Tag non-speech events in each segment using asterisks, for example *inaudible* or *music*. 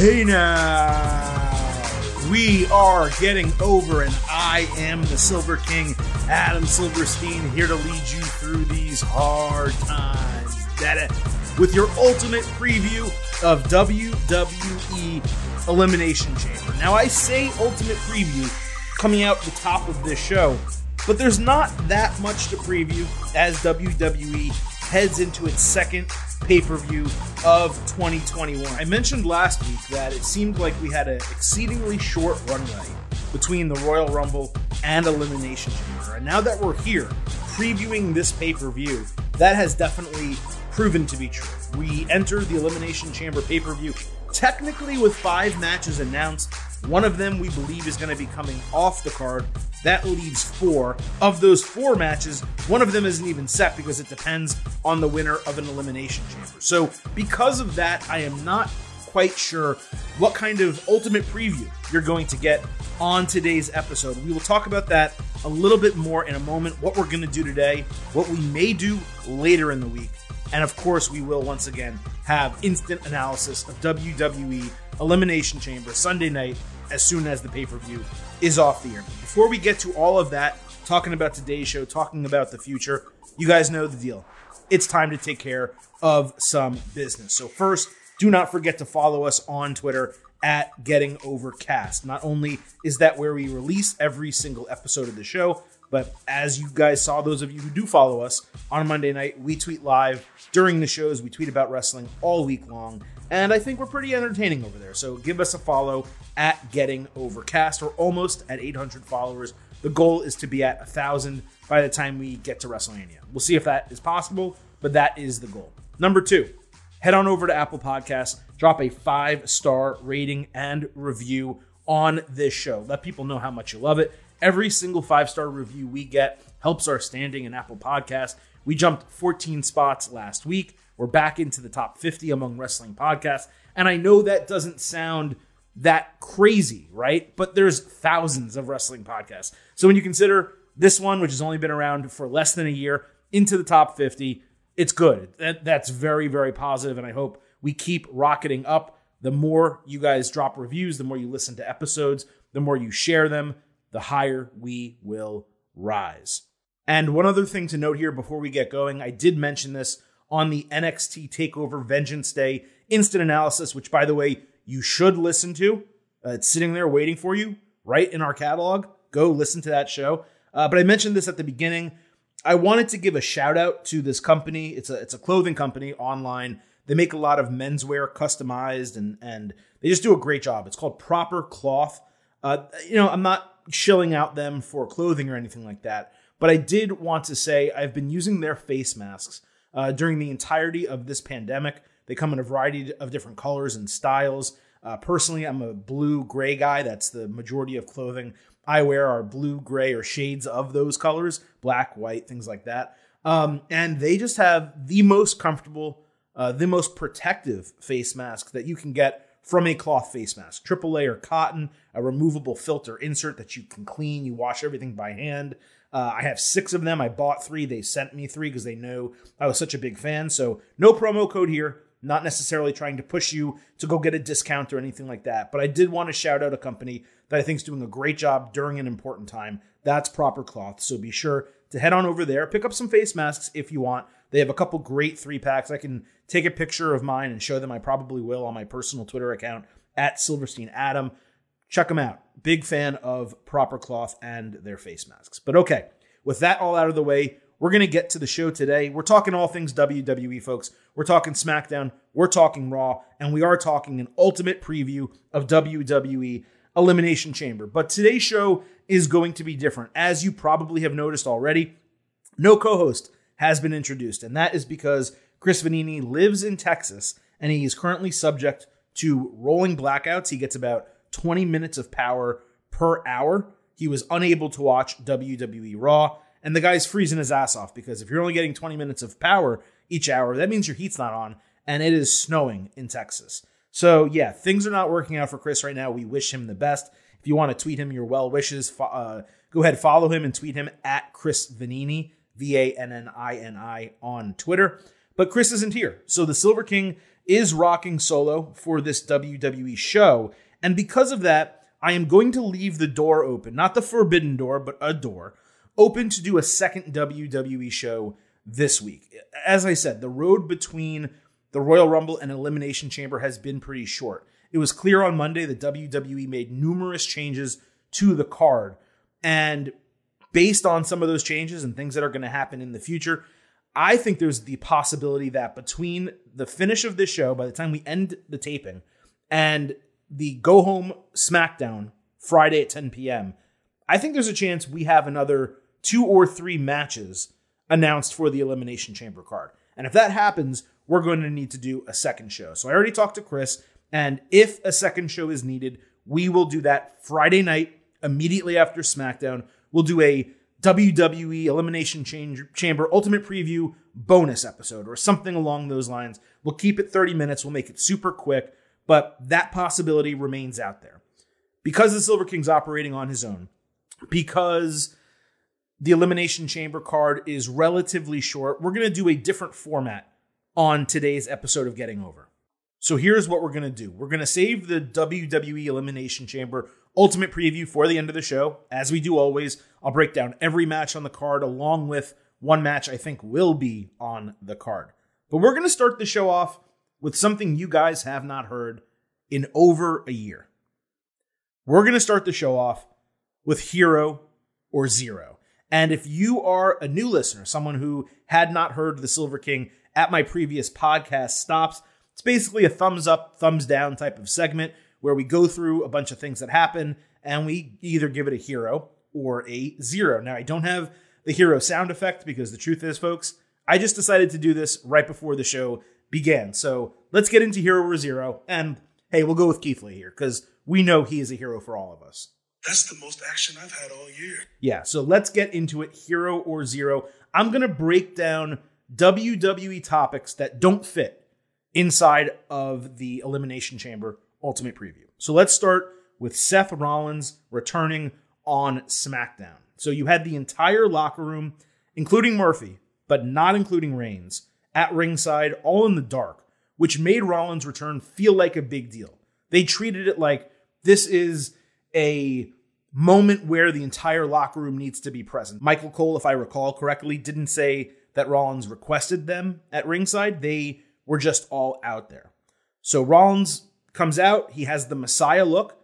Hey now! We are getting over, and I am the Silver King, Adam Silverstein, here to lead you through these hard times. With your ultimate preview of WWE Elimination Chamber. Now, I say ultimate preview coming out the top of this show, but there's not that much to preview as WWE heads into its second pay per view of 2021. I mentioned last week that it seemed like we had an exceedingly short runway between the Royal Rumble and Elimination Chamber. And now that we're here previewing this pay per view, that has definitely proven to be true. We enter the Elimination Chamber pay per view technically with five matches announced. One of them we believe is going to be coming off the card. That leaves four. Of those four matches, one of them isn't even set because it depends on the winner of an elimination chamber. So, because of that, I am not quite sure what kind of ultimate preview you're going to get on today's episode. We will talk about that a little bit more in a moment, what we're going to do today, what we may do later in the week. And of course, we will once again have instant analysis of WWE Elimination Chamber Sunday night as soon as the pay per view is off the air. Before we get to all of that, talking about today's show, talking about the future, you guys know the deal. It's time to take care of some business. So, first, do not forget to follow us on Twitter at Getting Overcast. Not only is that where we release every single episode of the show, but as you guys saw, those of you who do follow us on Monday night, we tweet live during the shows. We tweet about wrestling all week long. And I think we're pretty entertaining over there. So give us a follow at Getting Overcast. We're almost at 800 followers. The goal is to be at 1,000 by the time we get to WrestleMania. We'll see if that is possible, but that is the goal. Number two, head on over to Apple Podcasts, drop a five star rating and review on this show. Let people know how much you love it. Every single five star review we get helps our standing in Apple Podcast. We jumped 14 spots last week. We're back into the top 50 among wrestling podcasts. And I know that doesn't sound that crazy, right? But there's thousands of wrestling podcasts. So when you consider this one, which has only been around for less than a year, into the top 50, it's good. That, that's very, very positive, and I hope we keep rocketing up. The more you guys drop reviews, the more you listen to episodes, the more you share them, the higher we will rise. And one other thing to note here before we get going, I did mention this on the NXT TakeOver Vengeance Day instant analysis, which, by the way, you should listen to. Uh, it's sitting there waiting for you right in our catalog. Go listen to that show. Uh, but I mentioned this at the beginning. I wanted to give a shout out to this company. It's a it's a clothing company online. They make a lot of menswear customized and and they just do a great job. It's called Proper Cloth. Uh, you know, I'm not shilling out them for clothing or anything like that, but I did want to say I've been using their face masks uh, during the entirety of this pandemic. They come in a variety of different colors and styles. Uh, personally, I'm a blue gray guy. That's the majority of clothing I wear are blue, gray, or shades of those colors black, white, things like that. Um, and they just have the most comfortable, uh, the most protective face mask that you can get from a cloth face mask. Triple layer cotton, a removable filter insert that you can clean. You wash everything by hand. Uh, I have six of them. I bought three. They sent me three because they know I was such a big fan. So no promo code here. Not necessarily trying to push you to go get a discount or anything like that. But I did want to shout out a company that I think is doing a great job during an important time. That's Proper Cloth. So be sure to head on over there, pick up some face masks if you want. They have a couple great three packs. I can take a picture of mine and show them. I probably will on my personal Twitter account at Silverstein Adam. Check them out. Big fan of Proper Cloth and their face masks. But okay, with that all out of the way, we're going to get to the show today. We're talking all things WWE, folks. We're talking SmackDown, we're talking Raw, and we are talking an ultimate preview of WWE Elimination Chamber. But today's show is going to be different. As you probably have noticed already, no co host has been introduced, and that is because Chris Vannini lives in Texas and he is currently subject to rolling blackouts. He gets about 20 minutes of power per hour. He was unable to watch WWE Raw, and the guy's freezing his ass off because if you're only getting 20 minutes of power each hour, that means your heat's not on, and it is snowing in Texas. So, yeah, things are not working out for Chris right now. We wish him the best. If you want to tweet him your well wishes, uh, go ahead, follow him and tweet him at Chris Vannini, V A N N I N I, on Twitter. But Chris isn't here. So the Silver King is rocking solo for this WWE show. And because of that, I am going to leave the door open, not the forbidden door, but a door open to do a second WWE show this week. As I said, the road between the Royal Rumble and Elimination Chamber has been pretty short. It was clear on Monday that WWE made numerous changes to the card. And based on some of those changes and things that are going to happen in the future, I think there's the possibility that between the finish of this show, by the time we end the taping, and the go home SmackDown Friday at 10 p.m., I think there's a chance we have another two or three matches announced for the Elimination Chamber card. And if that happens, we're going to need to do a second show. So I already talked to Chris, and if a second show is needed, we will do that Friday night immediately after SmackDown. We'll do a WWE Elimination Chamber Ultimate Preview bonus episode or something along those lines. We'll keep it 30 minutes, we'll make it super quick, but that possibility remains out there. Because the Silver King's operating on his own, because the Elimination Chamber card is relatively short, we're going to do a different format on today's episode of Getting Over. So here's what we're going to do we're going to save the WWE Elimination Chamber ultimate preview for the end of the show. As we do always, I'll break down every match on the card along with one match I think will be on the card. But we're going to start the show off with something you guys have not heard in over a year. We're going to start the show off with Hero or Zero. And if you are a new listener, someone who had not heard the Silver King at my previous podcast stops, it's basically a thumbs up, thumbs down type of segment where we go through a bunch of things that happen and we either give it a hero or a zero. Now, I don't have the hero sound effect because the truth is, folks, I just decided to do this right before the show began. So let's get into hero or zero. And hey, we'll go with Keith Lee here because we know he is a hero for all of us. That's the most action I've had all year. Yeah, so let's get into it hero or zero. I'm going to break down WWE topics that don't fit inside of the Elimination Chamber Ultimate Preview. So let's start with Seth Rollins returning on SmackDown. So you had the entire locker room, including Murphy, but not including Reigns, at ringside, all in the dark, which made Rollins' return feel like a big deal. They treated it like this is a moment where the entire locker room needs to be present. Michael Cole, if I recall correctly, didn't say that Rollins requested them at ringside. They were just all out there. So Rollins comes out, he has the Messiah look,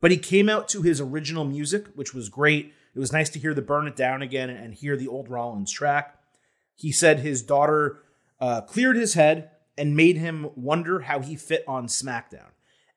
but he came out to his original music, which was great. It was nice to hear the Burn It Down again and hear the old Rollins track. He said his daughter uh, cleared his head and made him wonder how he fit on SmackDown.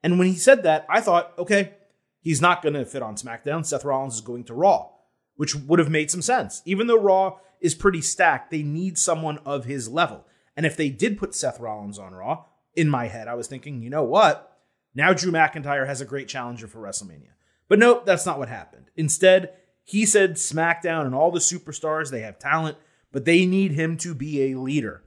And when he said that, I thought, okay, he's not going to fit on SmackDown. Seth Rollins is going to Raw, which would have made some sense. Even though Raw is pretty stacked, they need someone of his level. And if they did put Seth Rollins on Raw, in my head, I was thinking, you know what? Now Drew McIntyre has a great challenger for WrestleMania. But nope, that's not what happened. Instead, he said SmackDown and all the superstars, they have talent, but they need him to be a leader.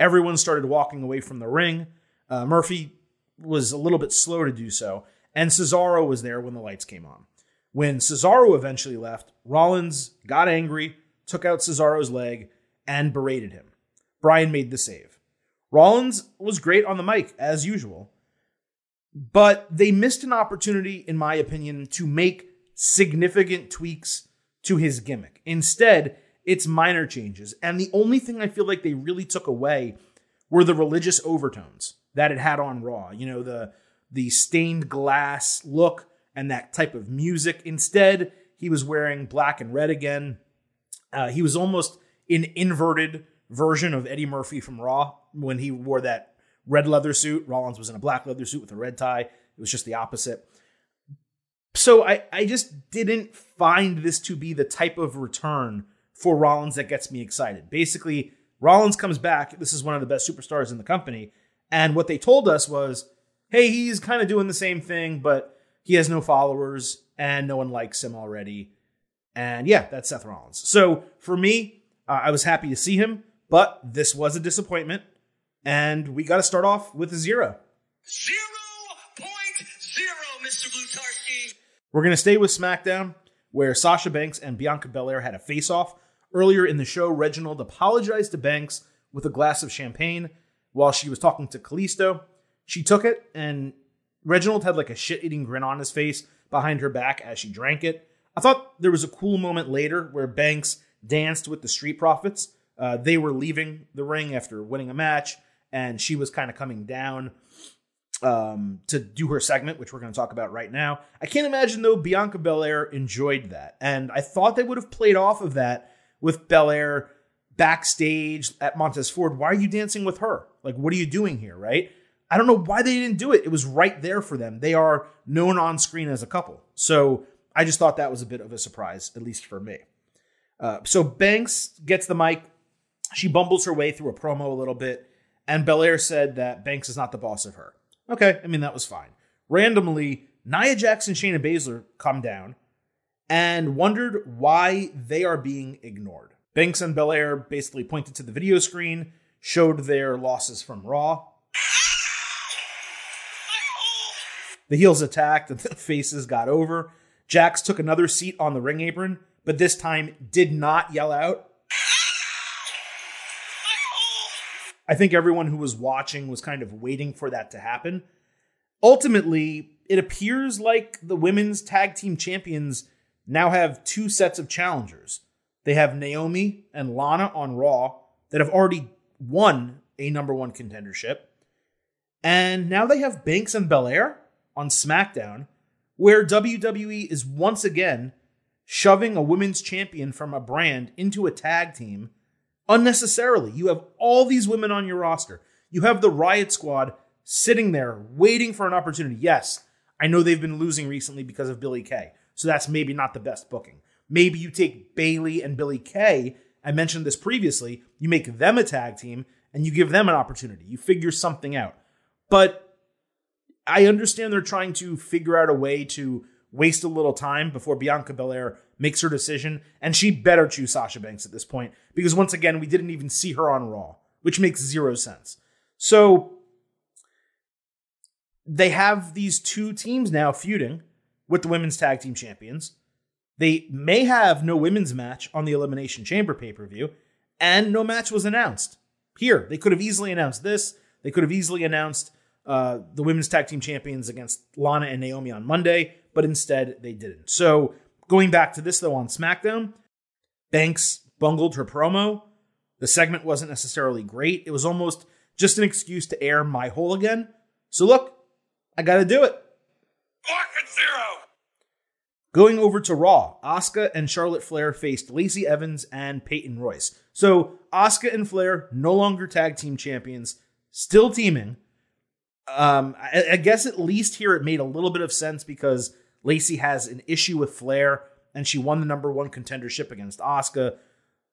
Everyone started walking away from the ring. Uh, Murphy was a little bit slow to do so, and Cesaro was there when the lights came on. When Cesaro eventually left, Rollins got angry, took out Cesaro's leg, and berated him. Bryan made the save. Rollins was great on the mic, as usual, but they missed an opportunity, in my opinion, to make significant tweaks to his gimmick. Instead, it's minor changes. And the only thing I feel like they really took away were the religious overtones that it had on Raw. You know, the the stained glass look and that type of music. Instead, he was wearing black and red again. Uh, he was almost an inverted version of Eddie Murphy from Raw when he wore that red leather suit. Rollins was in a black leather suit with a red tie. It was just the opposite. So I, I just didn't find this to be the type of return for Rollins that gets me excited. Basically, Rollins comes back. This is one of the best superstars in the company. And what they told us was, hey, he's kind of doing the same thing, but he has no followers and no one likes him already. And yeah, that's Seth Rollins. So for me, uh, I was happy to see him, but this was a disappointment. And we got to start off with a zero. Zero point zero, Mr. Blutarski. We're going to stay with SmackDown, where Sasha Banks and Bianca Belair had a face off. Earlier in the show, Reginald apologized to Banks with a glass of champagne. while she was talking to Kalisto. She took it, and Reginald had like a shit eating grin on his face behind her back as she drank it. I thought there was a cool moment later where Banks danced with the Street Profits. Uh, they were leaving the ring after winning a match, and she was kind of coming down um, to do her segment, which we're going to talk about right now. I can't imagine though Bianca Belair enjoyed that, and I thought they would have played off of that with Belair backstage at Montez Ford. Why are you dancing with her? Like, what are you doing here, right? I don't know why they didn't do it. It was right there for them. They are known on screen as a couple, so I just thought that was a bit of a surprise, at least for me. Uh, so Banks gets the mic. She bumbles her way through a promo a little bit, and Belair said that Banks is not the boss of her. Okay, I mean, that was fine. Randomly, Nia Jax and, Shayna Baszler come down and wondered why they are being ignored. Banks and Belair basically pointed to the video screen, showed their losses from Raw. The heels attacked and *laughs* the faces got over. Jax took another seat on the ring apron, but this time did not yell out. I think everyone who was watching was kind of waiting for that to happen. Ultimately, it appears like the women's tag team champions now have two sets of challengers. They have Naomi and Lana on Raw that have already won a number one contendership. And now they have Banks and Belair on SmackDown, where WWE is once again shoving a women's champion from a brand into a tag team unnecessarily. You have all these women on your roster. You have the Riot Squad sitting there waiting for an opportunity. Yes, I know they've been losing recently because of Billie Kay. So that's maybe not the best booking. Maybe you take Bayley and Billie Kay. I mentioned this previously. You make them a tag team and you give them an opportunity. You figure something out. But I understand they're trying to figure out a way to waste a little time before Bianca Belair makes her decision, and she better choose Sasha Banks at this point because once again we didn't even see her on Raw, which makes zero sense. So they have these two teams now feuding with the women's tag team champions. They may have no women's match on the Elimination Chamber pay per view, and no match was announced. Here, they could have easily announced this. They could have easily announced uh, the women's tag team champions against Lana and Naomi on Monday, but instead they didn't. So going back to this though on SmackDown, Banks bungled her promo. The segment wasn't necessarily great. It was almost just an excuse to air my hole again. So look, I got to do it. Market zero. Going over to Raw, Asuka and Charlotte Flair faced Lacey Evans and Peyton Royce. So Asuka and Flair no longer tag team champions, still teaming. Um, I, I guess at least here it made a little bit of sense because Lacey has an issue with Flair and she won the number one contendership against Asuka.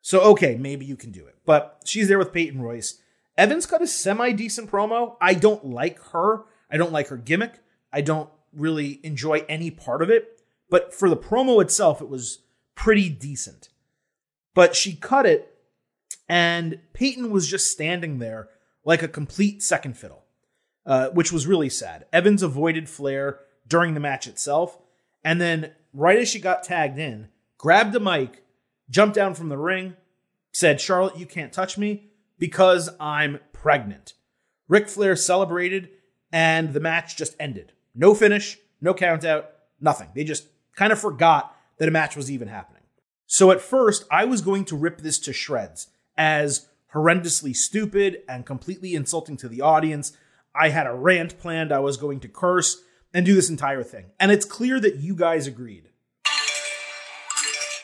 So okay, maybe you can do it. But she's there with Peyton Royce. Evans cut a semi decent promo. I don't like her. I don't like her gimmick. I don't really enjoy any part of it. But for the promo itself, it was pretty decent. But she cut it, and Peyton was just standing there like a complete second fiddle, uh, which was really sad. Evans avoided Flair during the match itself, and then right as she got tagged in, grabbed the mic, jumped down from the ring, said, Charlotte, you can't touch me because I'm pregnant. Ric Flair celebrated, and the match just ended. No finish, no countout, nothing. They just kind of forgot that a match was even happening. So at first, I was going to rip this to shreds as horrendously stupid and completely insulting to the audience. I had a rant planned. I was going to curse and do this entire thing. And it's clear that you guys agreed.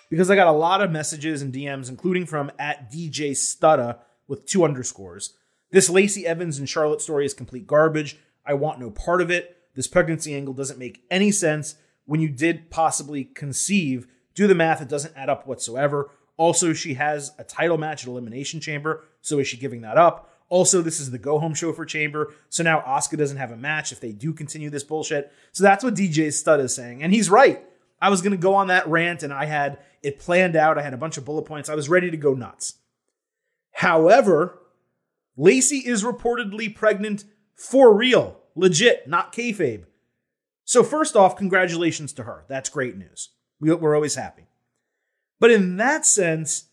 Because I got a lot of messages and DMs, including from at DJ Stutta with two underscores. This Lacey Evans and Charlotte story is complete garbage. I want no part of it. This pregnancy angle doesn't make any sense when you did possibly conceive. Do the math, it doesn't add up whatsoever. Also, she has a title match at Elimination Chamber, so is she giving that up? Also, this is the go home show for Chamber, so now Asuka doesn't have a match if they do continue this bullshit. So that's what DJ Stud is saying, and he's right. I was going to go on that rant, and I had it planned out. I had a bunch of bullet points. I was ready to go nuts. However, Lacey is reportedly pregnant for real, legit, not kayfabe. So, first off, congratulations to her. That's great news. We're always happy. But in that sense,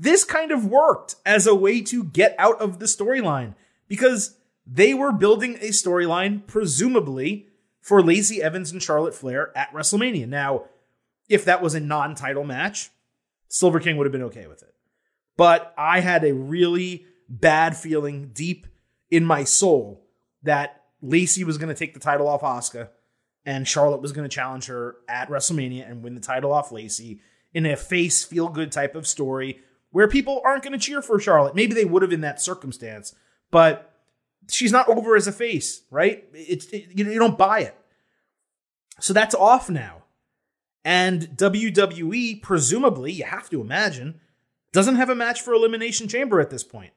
this kind of worked as a way to get out of the storyline because they were building a storyline, presumably for Lacey Evans and Charlotte Flair at WrestleMania. Now, if that was a non title match, Silver King would have been okay with it. But I had a really bad feeling deep in my soul that Lacey was going to take the title off Asuka and Charlotte was going to challenge her at WrestleMania and win the title off Lacey in a face feel good type of story where people aren't going to cheer for Charlotte. Maybe they would have in that circumstance, but she's not over as a face, right? It's it, you don't buy it. So that's off now. And WWE, presumably, you have to imagine, doesn't have a match for Elimination Chamber at this point.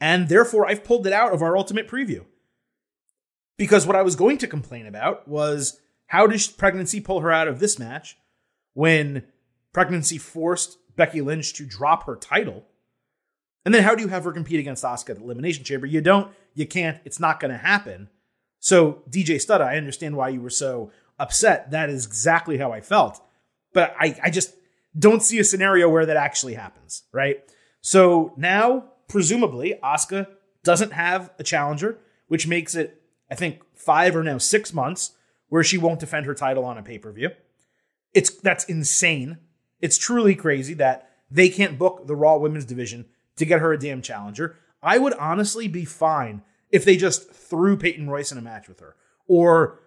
And therefore, I've pulled it out of our ultimate preview. Because what I was going to complain about was how does pregnancy pull her out of this match when pregnancy forced Becky Lynch to drop her title? And then how do you have her compete against Asuka at the Elimination Chamber? You don't, you can't, it's not going to happen. So, DJ Studda, I understand why you were so upset. That is exactly how I felt. But I, I just don't see a scenario where that actually happens, right? So now, presumably, Asuka doesn't have a challenger, which makes it, I think, five or now six months where she won't defend her title on a pay per view. It's that's insane. It's truly crazy that they can't book the Raw Women's Division to get her a damn challenger. I would honestly be fine if they just threw Peyton Royce in a match with her or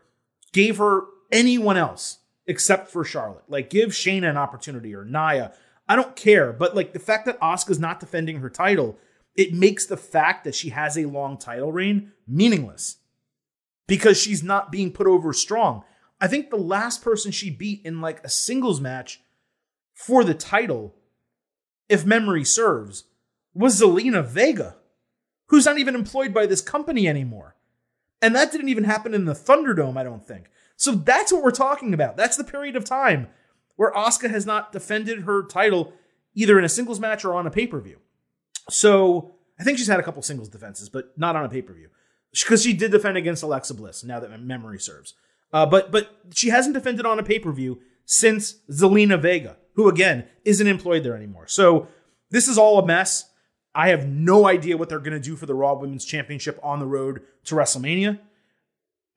gave her anyone else except for Charlotte. Like give Shayna an opportunity or Nia. I don't care, but like the fact that Asuka's not defending her title, it makes the fact that she has a long title reign meaningless because she's not being put over strong. I think the last person she beat in like a singles match for the title, if memory serves, was Zelina Vega, who's not even employed by this company anymore. And that didn't even happen in the Thunderdome, I don't think. So that's what we're talking about. That's the period of time where Asuka has not defended her title either in a singles match or on a pay per view. So I think she's had a couple singles defenses, but not on a pay per view because she did defend against Alexa Bliss. Now that memory serves, uh, but but she hasn't defended on a pay per view since Zelina Vega, who again isn't employed there anymore. So this is all a mess. I have no idea what they're going to do for the Raw Women's Championship on the road to WrestleMania.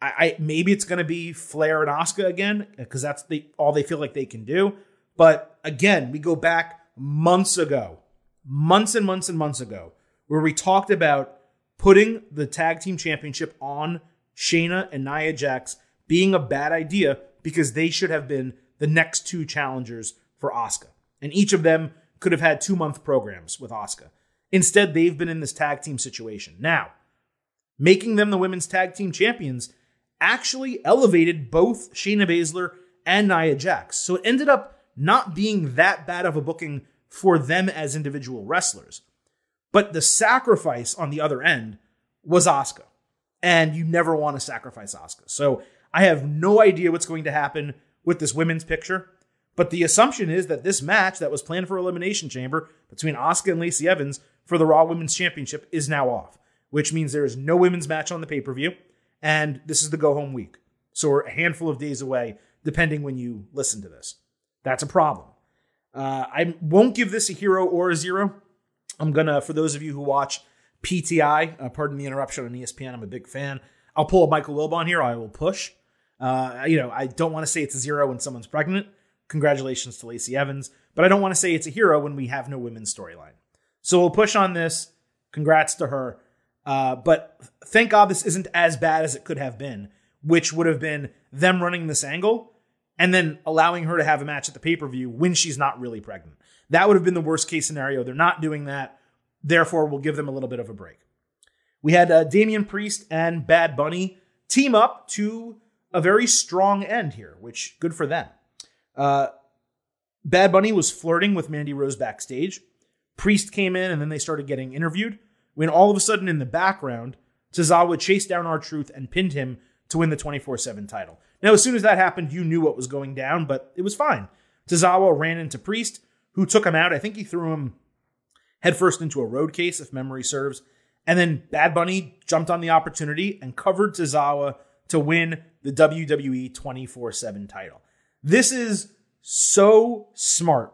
I, I maybe it's going to be Flair and Asuka again because that's the all they feel like they can do. But again, we go back months ago, months and months and months ago, where we talked about putting the tag team championship on Shayna and Nia Jax being a bad idea because they should have been the next two challengers for Asuka. And each of them could have had two month programs with Asuka. Instead, they've been in this tag team situation. Now, making them the women's tag team champions actually elevated both Shayna Baszler and Nia Jax. So it ended up not being that bad of a booking for them as individual wrestlers. But the sacrifice on the other end was Asuka. And you never want to sacrifice Asuka. So I have no idea what's going to happen with this women's picture. But the assumption is that this match that was planned for Elimination Chamber between Asuka and Lacey Evans for the Raw Women's Championship is now off, which means there is no women's match on the pay per view and this is the go home week. So we're a handful of days away, depending when you listen to this. That's a problem. Uh, I won't give this a hero or a zero. I'm gonna, for those of you who watch PTI, uh, pardon the interruption on ESPN, I'm a big fan. I'll pull a Michael Wilbon here. I will push. Uh, you know, I don't want to say it's a zero when someone's pregnant. Congratulations to Lacey Evans, but I don't want to say it's a hero when we have no women's storyline. So we'll push on this. Congrats to her. Uh, but thank God this isn't as bad as it could have been, which would have been them running this angle and then allowing her to have a match at the pay per view when she's not really pregnant. That would have been the worst case scenario. They're not doing that. Therefore, we'll give them a little bit of a break. We had uh, Damian Priest and Bad Bunny team up to a very strong end here, which good for them. Uh, Bad Bunny was flirting with Mandy Rose backstage. Priest came in and then they started getting interviewed when all of a sudden in the background, Tozawa chased down R-Truth and pinned him to win the 24 7 title. Now, as soon as that happened, you knew what was going down, but it was fine. Tozawa ran into Priest, who took him out. I think he threw him headfirst into a road case, if memory serves. And then Bad Bunny jumped on the opportunity and covered Tozawa to win the WWE 24 7 title. This is so smart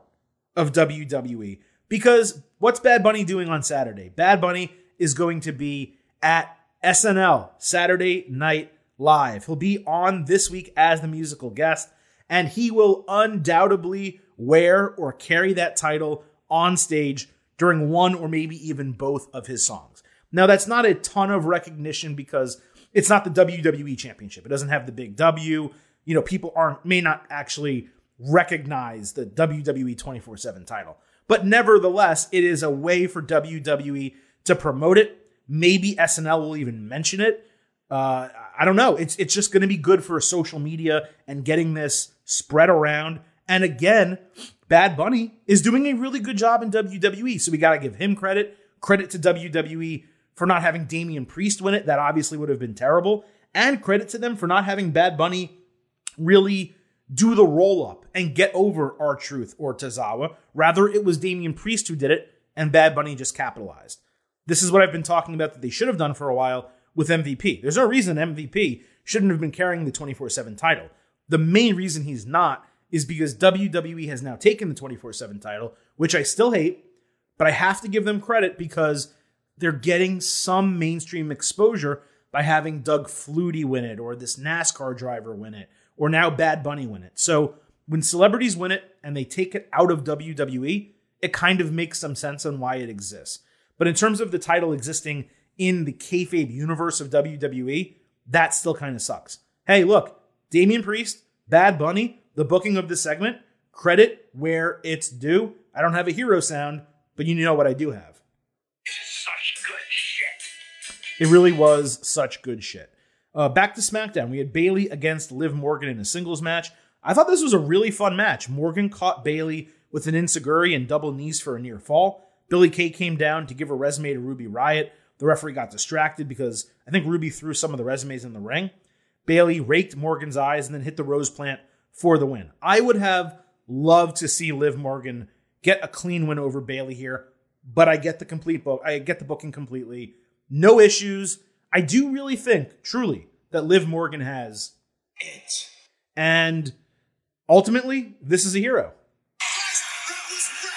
of WWE because what's Bad Bunny doing on Saturday? Bad Bunny is going to be at SNL Saturday Night Live. He'll be on this week as the musical guest, and he will undoubtedly wear or carry that title on stage during one or maybe even both of his songs. Now, that's not a ton of recognition because it's not the WWE Championship. It doesn't have the big W. You know, people aren't may not actually recognize the WWE 24/7 title. But nevertheless, it is a way for WWE to promote it. Maybe SNL will even mention it. Uh, I don't know. It's it's just going to be good for social media and getting this spread around. And again, Bad Bunny is doing a really good job in WWE, so we got to give him credit. Credit to WWE for not having Damian Priest win it. That obviously would have been terrible. And credit to them for not having Bad Bunny really do the roll up and get over R-Truth or Tozawa. Rather, it was Damian Priest who did it, and Bad Bunny just capitalized. This is what I've been talking about that they should have done for a while with MVP. There's no reason MVP shouldn't have been carrying the 24 7 title. The main reason he's not is because WWE has now taken the 24 7 title, which I still hate, but I have to give them credit because they're getting some mainstream exposure by having Doug Flutie win it or this NASCAR driver win it or now Bad Bunny win it. So when celebrities win it and they take it out of WWE, it kind of makes some sense on why it exists. But in terms of the title existing in the kayfabe universe of WWE, that still kind of sucks. Hey, look, Damian Priest, Bad Bunny, the booking of this segment, credit where it's due. I don't have a hero sound, but you know what I do have. It is such good shit. It really was such good shit. Uh, back to SmackDown, we had Bayley against Liv Morgan in a singles match. I thought this was a really fun match. Morgan caught Bayley with an enzuigiri and double knees for a near fall. Billie Kay came down to give a resume to Ruby Riott. The referee got distracted because I think Ruby threw some of the resumes in the ring. Bayley raked Morgan's eyes and then hit the rose plant for the win. I would have loved to see Liv Morgan get a clean win over Bayley here, but I get the complete book. I get the booking completely. No issues. I do really think, truly, that Liv Morgan has It. and ultimately, this is a hero. Guys, that was rad.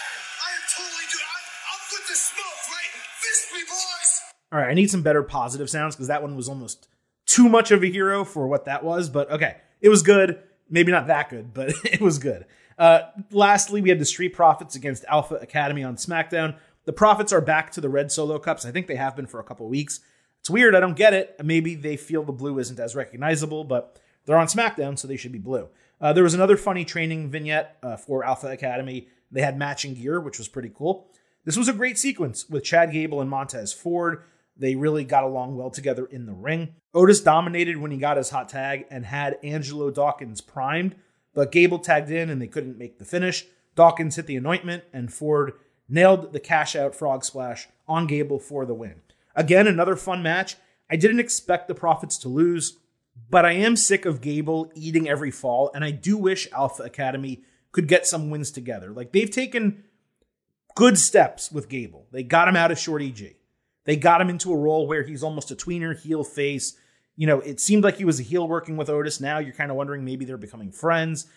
I am totally. I'm, I'm smoke, right? Fist me, boys. All right, I need some better positive sounds because that one was almost too much of a hero for what that was. But okay, it was good. Maybe not that good, but *laughs* it was good. Uh, lastly, we had the Street Profits against Alpha Academy on SmackDown. The Profits are back to the Red Solo Cups. I think they have been for a couple weeks. It's weird. I don't get it. Maybe they feel the blue isn't as recognizable, but they're on SmackDown, so they should be blue. Uh, there was another funny training vignette uh, for Alpha Academy. They had matching gear, which was pretty cool. This was a great sequence with Chad Gable and Montez Ford. They really got along well together in the ring. Otis dominated when he got his hot tag and had Angelo Dawkins primed, but Gable tagged in and they couldn't make the finish. Dawkins hit the anointment and Ford nailed the cash out frog splash on Gable for the win. Again, another fun match. I didn't expect the Profits to lose, but I am sick of Gable eating every fall, and I do wish Alpha Academy could get some wins together. Like they've taken good steps with Gable. They got him out of Shorty G. They got him into a role where he's almost a tweener heel face. You know, it seemed like he was a heel working with Otis. Now you're kind of wondering maybe they're becoming friends.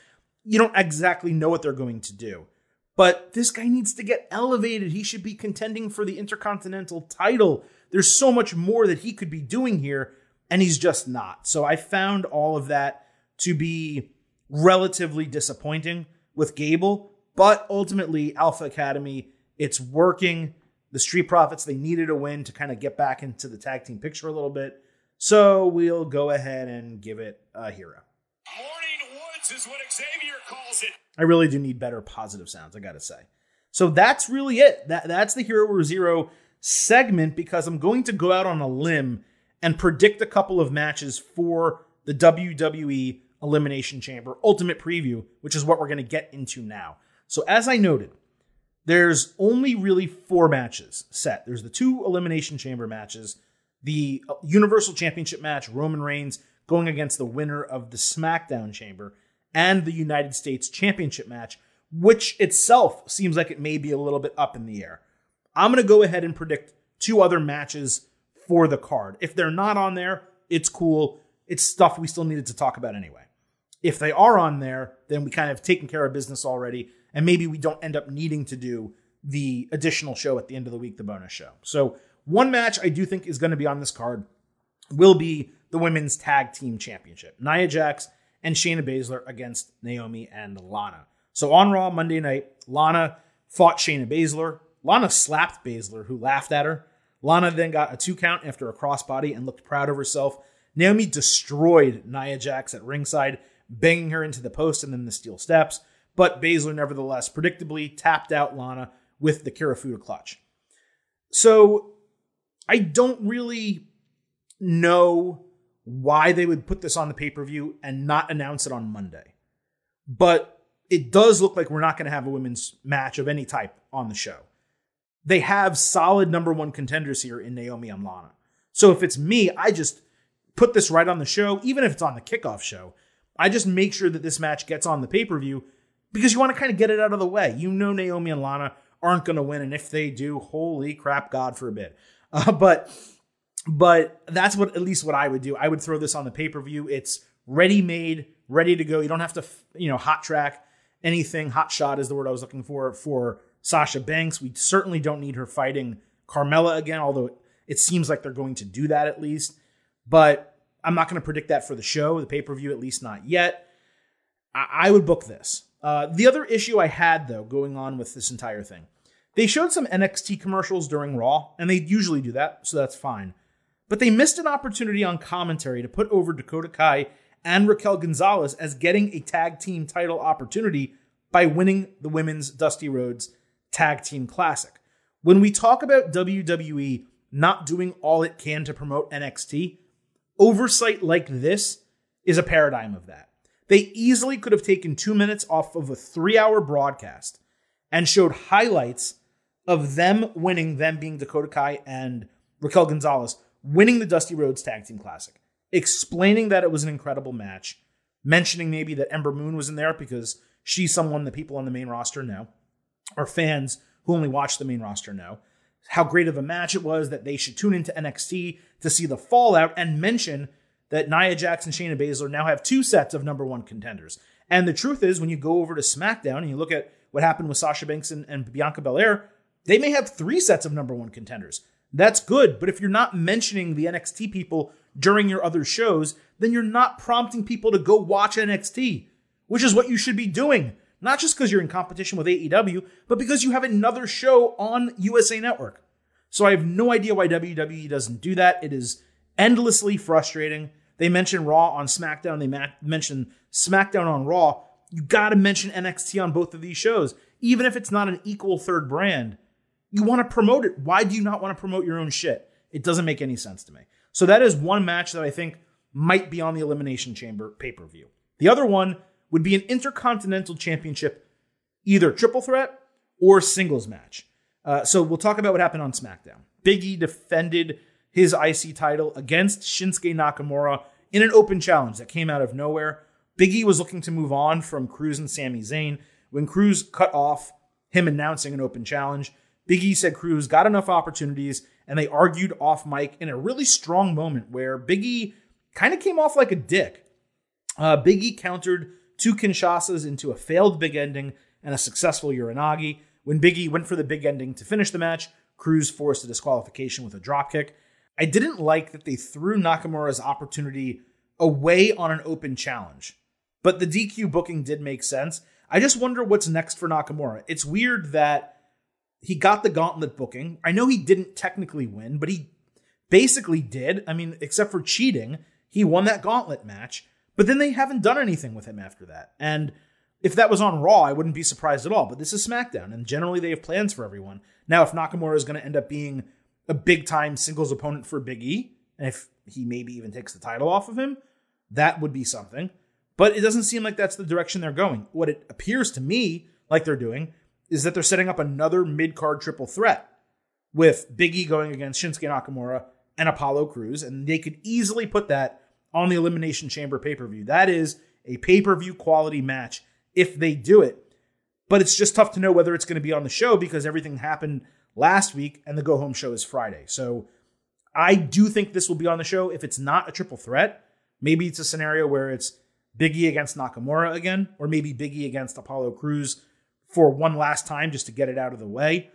You don't exactly know what they're going to do. But this guy needs to get elevated. He should be contending for the Intercontinental title. There's so much more that he could be doing here, and he's just not. So I found all of that to be relatively disappointing with Gable. But ultimately, Alpha Academy, it's working. The Street Profits, they needed a win to kind of get back into the tag team picture a little bit. So we'll go ahead and give it a hero. Morning woods is what Xavier calls it. I really do need better positive sounds, I gotta say. So that's really it. That that's the Hero or Zero segment because I'm going to go out on a limb and predict a couple of matches for the WWE Elimination Chamber Ultimate Preview, which is what we're going to get into now. So as I noted, there's only really four matches set. There's the two Elimination Chamber matches, the uh, Universal Championship match, Roman Reigns going against the winner of the SmackDown Chamber, and the United States Championship match, which itself seems like it may be a little bit up in the air. I'm going to go ahead and predict two other matches for the card. If they're not on there, it's cool. It's stuff we still needed to talk about anyway. If they are on there, then we kind of taken care of business already, and maybe we don't end up needing to do the additional show at the end of the week, the bonus show. So one match I do think is going to be on this card will be the women's tag team championship. Nia Jax and Shayna Baszler against Naomi and Lana. So on Raw Monday night, Lana fought Shayna Baszler. Lana slapped Baszler, who laughed at her. Lana then got a two count after a crossbody and looked proud of herself. Naomi destroyed Nia Jax at ringside, banging her into the post and then the steel steps. But Baszler nevertheless predictably tapped out Lana with the Kirifuda clutch. So I don't really know why they would put this on the pay per view and not announce it on Monday. But it does look like we're not going to have a women's match of any type on the show. They have solid number one contenders here in Naomi and Lana. So if it's me, I just put this right on the show, even if it's on the kickoff show. I just make sure that this match gets on the pay per view because you want to kind of get it out of the way. You know, Naomi and Lana aren't going to win, and if they do, holy crap, God forbid. Uh, *laughs* but but that's what at least what I would do. I would throw this on the pay per view. It's ready made, ready to go. You don't have to you know hot track anything. Hot shot is the word I was looking for for Sasha Banks. We certainly don't need her fighting Carmella again, although it seems like they're going to do that at least. But I'm not going to predict that for the show, the pay per view, at least not yet. I, I would book this. Uh, the other issue I had, though, going on with this entire thing, they showed some NXT commercials during Raw, and they usually do that, so that's fine. But they missed an opportunity on commentary to put over Dakota Kai and Raquel Gonzalez as getting a tag team title opportunity by winning the women's Dusty Rhodes Tag Team Classic. When we talk about WWE not doing all it can to promote NXT, oversight like this is a paradigm of that. They easily could have taken two minutes off of a three hour broadcast and showed highlights of them winning, them being Dakota Kai and Raquel Gonzalez, winning the Dusty Rhodes Tag Team Classic, explaining that it was an incredible match, mentioning maybe that Ember Moon was in there because she's someone that people on the main roster know, or fans who only watch the main roster know, how great of a match it was that they should tune into NXT to see the fallout and mention that Nia and Shayna Baszler now have two sets of number one contenders. And the truth is, when you go over to SmackDown and you look at what happened with Sasha Banks and, and Bianca Belair, they may have three sets of number one contenders. That's good. But if you're not mentioning the NXT people during your other shows, then you're not prompting people to go watch NXT, which is what you should be doing. Not just because you're in competition with AEW, but because you have another show on USA Network. So I have no idea why WWE doesn't do that. It is endlessly frustrating. They mention Raw on SmackDown, they ma- mention SmackDown on Raw. You got to mention NXT on both of these shows, even if it's not an equal third brand. You want to promote it. Why do you not want to promote your own shit? It doesn't make any sense to me. So that is one match that I think might be on the Elimination Chamber pay per view. The other one would be an Intercontinental Championship, either triple threat or singles match. Uh, so we'll talk about what happened on SmackDown. Big E defended his IC title against Shinsuke Nakamura in an open challenge that came out of nowhere. Big E was looking to move on from Crews and Sami Zayn when Crews cut off him announcing an open challenge. Big E said Crews got enough opportunities, and they argued off mic in a really strong moment where Big E kind of came off like a dick. Uh, countered two Kinshasas into a failed big ending and a successful Uranage. When Big E went for the big ending to finish the match, Crews forced a disqualification with a dropkick. I didn't like that they threw Nakamura's opportunity away on an open challenge, but the DQ booking did make sense. I just wonder what's next for Nakamura. It's weird that he got the gauntlet booking. I know he didn't technically win, but he basically did. I mean, except for cheating, he won that gauntlet match. But then they haven't done anything with him after that. And if that was on Raw, I wouldn't be surprised at all. But this is SmackDown, and generally they have plans for everyone. Now, if Nakamura is going to end up being a big time singles opponent for Big E, and if he maybe even takes the title off of him, that would be something. But it doesn't seem like that's the direction they're going. What it appears to me like they're doing is that they're setting up another mid card triple threat with Big E going against Shinsuke Nakamura and Apollo Crews, and they could easily put that on the Elimination Chamber pay per view. That is a pay per view quality match if they do it. But it's just tough to know whether it's going to be on the show because everything happened last week and the go home show is Friday. So I do think this will be on the show. If it's not a triple threat, maybe it's a scenario where it's Biggie against Nakamura again, or maybe Biggie against Apollo Crews for one last time just to get it out of the way.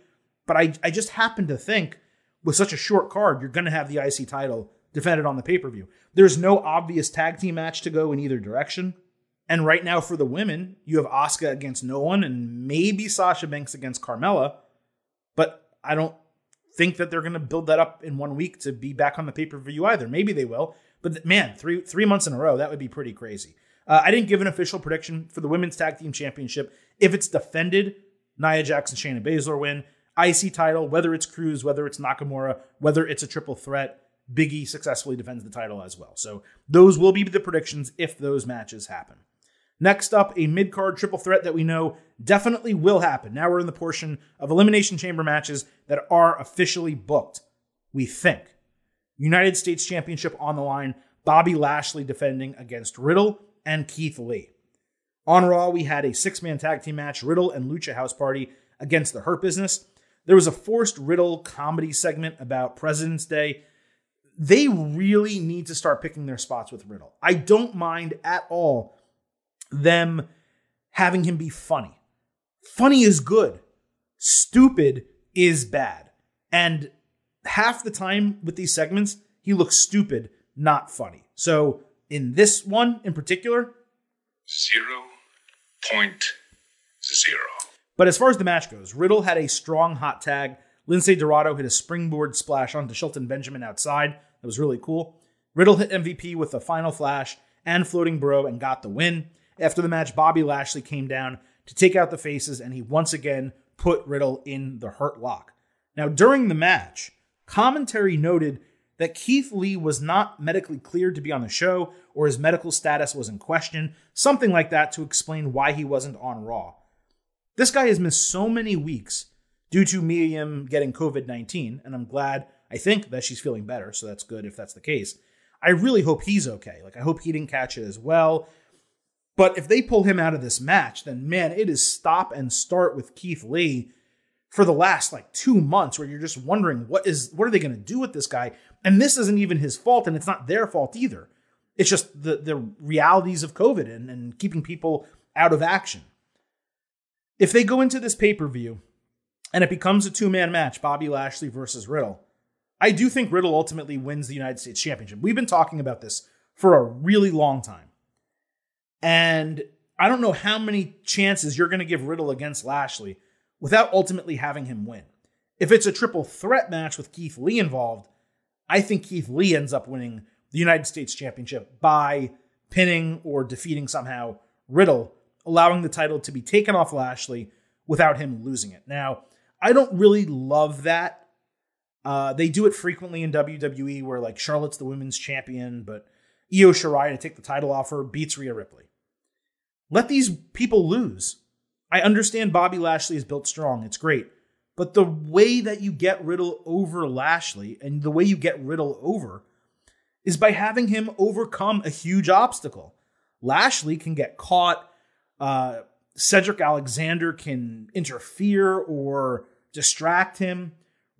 But I, I just happen to think with such a short card, you're going to have the IC title defended on the pay per view. There's no obvious tag team match to go in either direction. And right now for the women, you have Asuka against no one and maybe Sasha Banks against Carmella. But I don't think that they're going to build that up in one week to be back on the pay per view either. Maybe they will. But man, three three months in a row, that would be pretty crazy. Uh, I didn't give an official prediction for the women's tag team championship. If it's defended, Nia Jax and, Shayna Baszler win. IC title, whether it's Crews, whether it's Nakamura, whether it's a triple threat, Biggie successfully defends the title as well. So those will be the predictions if those matches happen. Next up, a mid card triple threat that we know definitely will happen. Now we're in the portion of Elimination Chamber matches that are officially booked. We think. United States Championship on the line, Bobby Lashley defending against Riddle and Keith Lee. On Raw, we had a six man tag team match, Riddle and Lucha House Party against the Hurt Business. There was a forced Riddle comedy segment about President's Day. They really need to start picking their spots with Riddle. I don't mind at all them having him be funny. Funny is good, stupid is bad. And half the time with these segments, he looks stupid, not funny. So in this one in particular, zero point zero. But as far as the match goes, Riddle had a strong hot tag. Lince Dorado hit a springboard splash onto Shelton Benjamin outside. That was really cool. Riddle hit MVP with a final flash and floating bro and got the win. After the match, Bobby Lashley came down to take out the faces and he once again put Riddle in the hurt lock. Now, during the match, commentary noted that Keith Lee was not medically cleared to be on the show or his medical status was in question, something like that to explain why he wasn't on Raw. This guy has missed so many weeks due to Mia Yim getting COVID 19, and I'm glad, I think, that she's feeling better, so that's good if that's the case. I really hope he's okay. Like, I hope he didn't catch it as well. But if they pull him out of this match, then man, it is stop and start with Keith Lee for the last like two months where you're just wondering what is what are they going to do with this guy and this isn't even his fault and it's not their fault either it's just the the realities of covid and, and keeping people out of action if they go into this pay-per-view and it becomes a two-man match bobby lashley versus riddle i do think riddle ultimately wins the united states championship we've been talking about this for a really long time and i don't know how many chances you're going to give riddle against lashley without ultimately having him win. If it's a triple threat match with Keith Lee involved, I think Keith Lee ends up winning the United States Championship by pinning or defeating somehow Riddle, allowing the title to be taken off Lashley without him losing it. Now, I don't really love that. Uh, they do it frequently in WWE where like Charlotte's the women's champion, but Io Shirai to take the title off her beats Rhea Ripley. Let these people lose. I understand Bobby Lashley is built strong. It's great. But the way that you get Riddle over Lashley and the way you get Riddle over is by having him overcome a huge obstacle. Lashley can get caught. Uh, Cedric Alexander can interfere or distract him.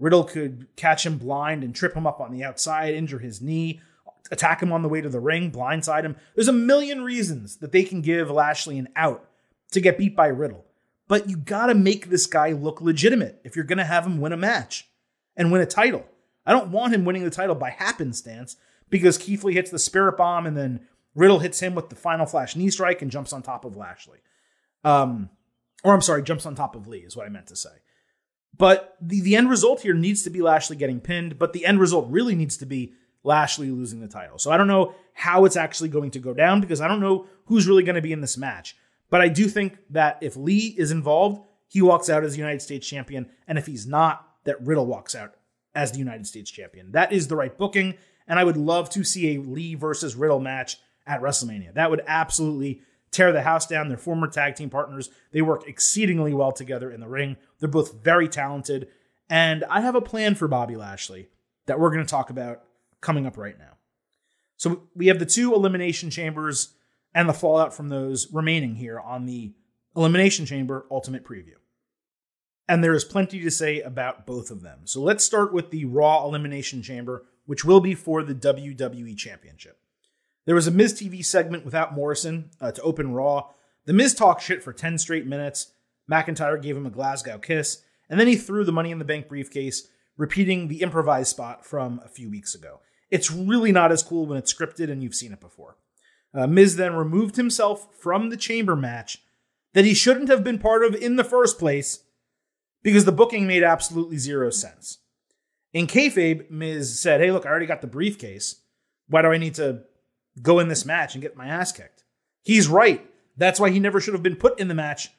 Riddle could catch him blind and trip him up on the outside, injure his knee, attack him on the way to the ring, blindside him. There's a million reasons that they can give Lashley an out to get beat by Riddle. But you got to make this guy look legitimate if you're to have him win a match and win a title. I don't want him winning the title by happenstance because Keith Lee hits the spirit bomb and then Riddle hits him with the final flash knee strike and jumps on top of Lashley. Um, or I'm sorry, jumps on top of Lee is what I meant to say. But the, the end result here needs to be Lashley getting pinned, but the end result really needs to be Lashley losing the title. So I don't know how it's actually going to go down because I don't know who's really going to be in this match. But I do think that if Lee is involved, he walks out as the United States champion. And if he's not, that Riddle walks out as the United States champion. That is the right booking. And I would love to see a Lee versus Riddle match at WrestleMania. That would absolutely tear the house down. They're former tag team partners. They work exceedingly well together in the ring. They're both very talented. And I have a plan for Bobby Lashley that we're going to talk about coming up right now. So we have the two elimination chambers and the fallout from those remaining here on the Elimination Chamber Ultimate Preview. And there is plenty to say about both of them. So let's start with the Raw Elimination Chamber, which will be for the WWE Championship. There was a Miz TV segment without Morrison uh, to open Raw. The Miz talked shit for 10 straight minutes. McIntyre gave him a Glasgow kiss, and then he threw the Money in the Bank briefcase repeating the improvised spot from a few weeks ago. It's really not as cool when it's scripted and you've seen it before. Uh, Miz then removed himself from the chamber match that he shouldn't have been part of in the first place because the booking made absolutely zero sense. In kayfabe, Miz said, "Hey, look, I already got the briefcase. Why do I need to go in this match and get my ass kicked?" He's right. That's why he never should have been put in the match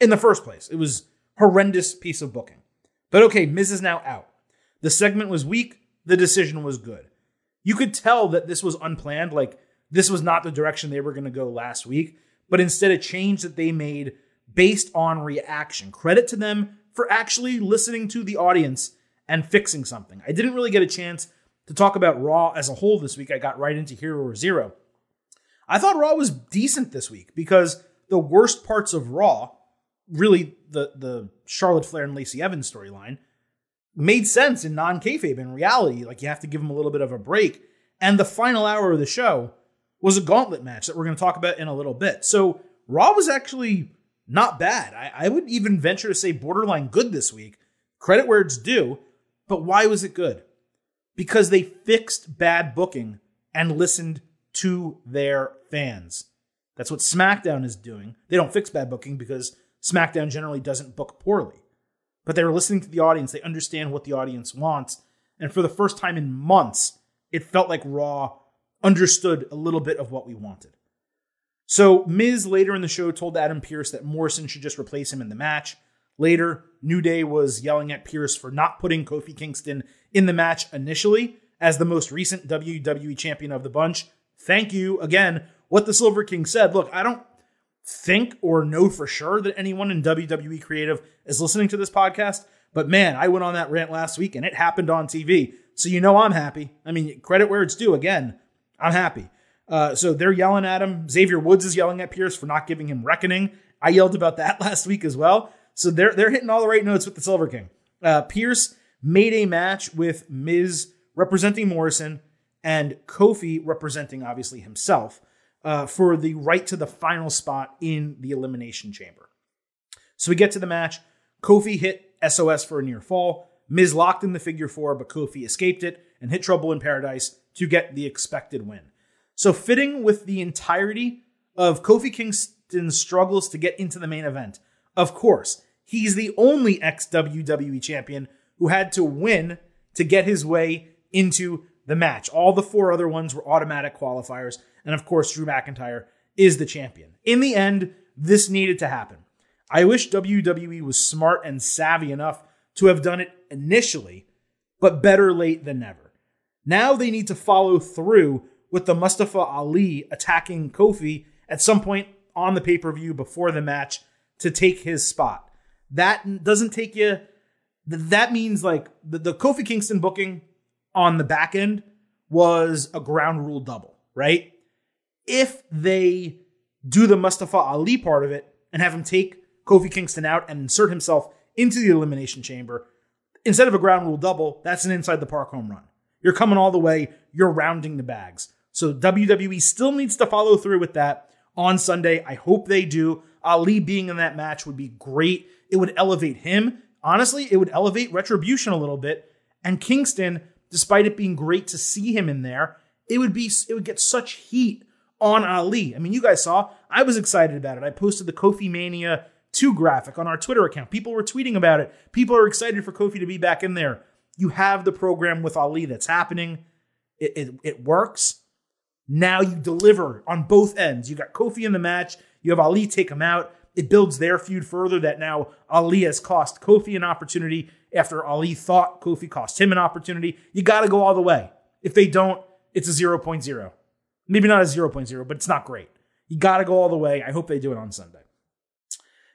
in the first place. It was horrendous piece of booking. But okay, Miz is now out. The segment was weak. The decision was good. You could tell that this was unplanned. Like this was not the direction they were going to go last week, but instead a change that they made based on reaction. Credit to them for actually listening to the audience and fixing something. I didn't really get a chance to talk about Raw as a whole this week. I got right into Hero or Zero. I thought Raw was decent this week because the worst parts of Raw, really the the Charlotte Flair and Lacey Evans storyline, made sense in non kayfabe. In reality, like you have to give them a little bit of a break. And the final hour of the show was a gauntlet match that we're going to talk about in a little bit. So Raw was actually not bad. I, I would even venture to say borderline good this week. Credit where it's due. But why was it good? Because they fixed bad booking and listened to their fans. That's what SmackDown is doing. They don't fix bad booking because SmackDown generally doesn't book poorly. But they're listening to the audience. They understand what the audience wants. And for the first time in months, it felt like Raw understood a little bit of what we wanted. So Miz later in the show told Adam Pearce that Morrison should just replace him in the match. Later, New Day was yelling at Pearce for not putting Kofi Kingston in the match initially as the most recent WWE champion of the bunch. Thank you again. What the Silver King said. Look, I don't think or know for sure that anyone in WWE creative is listening to this podcast, but man, I went on that rant last week and it happened on TV. So you know I'm happy. I mean, credit where it's due. Again, I'm happy. Uh, so they're yelling at him. Xavier Woods is yelling at Pearce for not giving him reckoning. I yelled about that *laughs* last week as well. So they're they're hitting all the right notes with the Silver King. Uh, Pearce made a match with Miz representing Morrison and Kofi representing obviously himself uh, for the right to the final spot in the Elimination Chamber. So we get to the match. Kofi hit SOS for a near fall. Miz locked in the figure four, but Kofi escaped it and hit Trouble in Paradise to get the expected win. So fitting with the entirety of Kofi Kingston's struggles to get into the main event. Of course, He's the only ex WWE champion who had to win to get his way into the match. All the four other ones were automatic qualifiers. And of course, Drew McIntyre is the champion. In the end, this needed to happen. I wish WWE was smart and savvy enough to have done it initially, but better late than never. Now they need to follow through with the Mustafa Ali attacking Kofi at some point on the pay per view before the match to take his spot that doesn't take you. That means like the, the Kofi Kingston booking on the back end was a ground rule double, right? If they do the Mustafa Ali part of it and have him take Kofi Kingston out and insert himself into the elimination chamber, instead of a ground rule double, that's an inside the park home run. You're coming all the way, you're rounding the bags. So WWE still needs to follow through with that on Sunday. I hope they do. Ali being in that match would be great. It would elevate him. Honestly, it would elevate Retribution a little bit. And Kingston, despite it being great to see him in there, it would be it would get such heat on Ali. I mean, you guys saw, I was excited about it. I posted the Kofi Mania 2 graphic on our Twitter account. People were tweeting about it. People are excited for Kofi to be back in there. You have the program with Ali that's happening. It, it, it works. Now you deliver on both ends. You got Kofi in the match. You have Ali take him out. It builds their feud further that now Ali has cost Kofi an opportunity after Ali thought Kofi cost him an opportunity. You got to go all the way. If they don't, it's a 0.0. Maybe not a 0.0, but it's not great. You got to go all the way. I hope they do it on Sunday.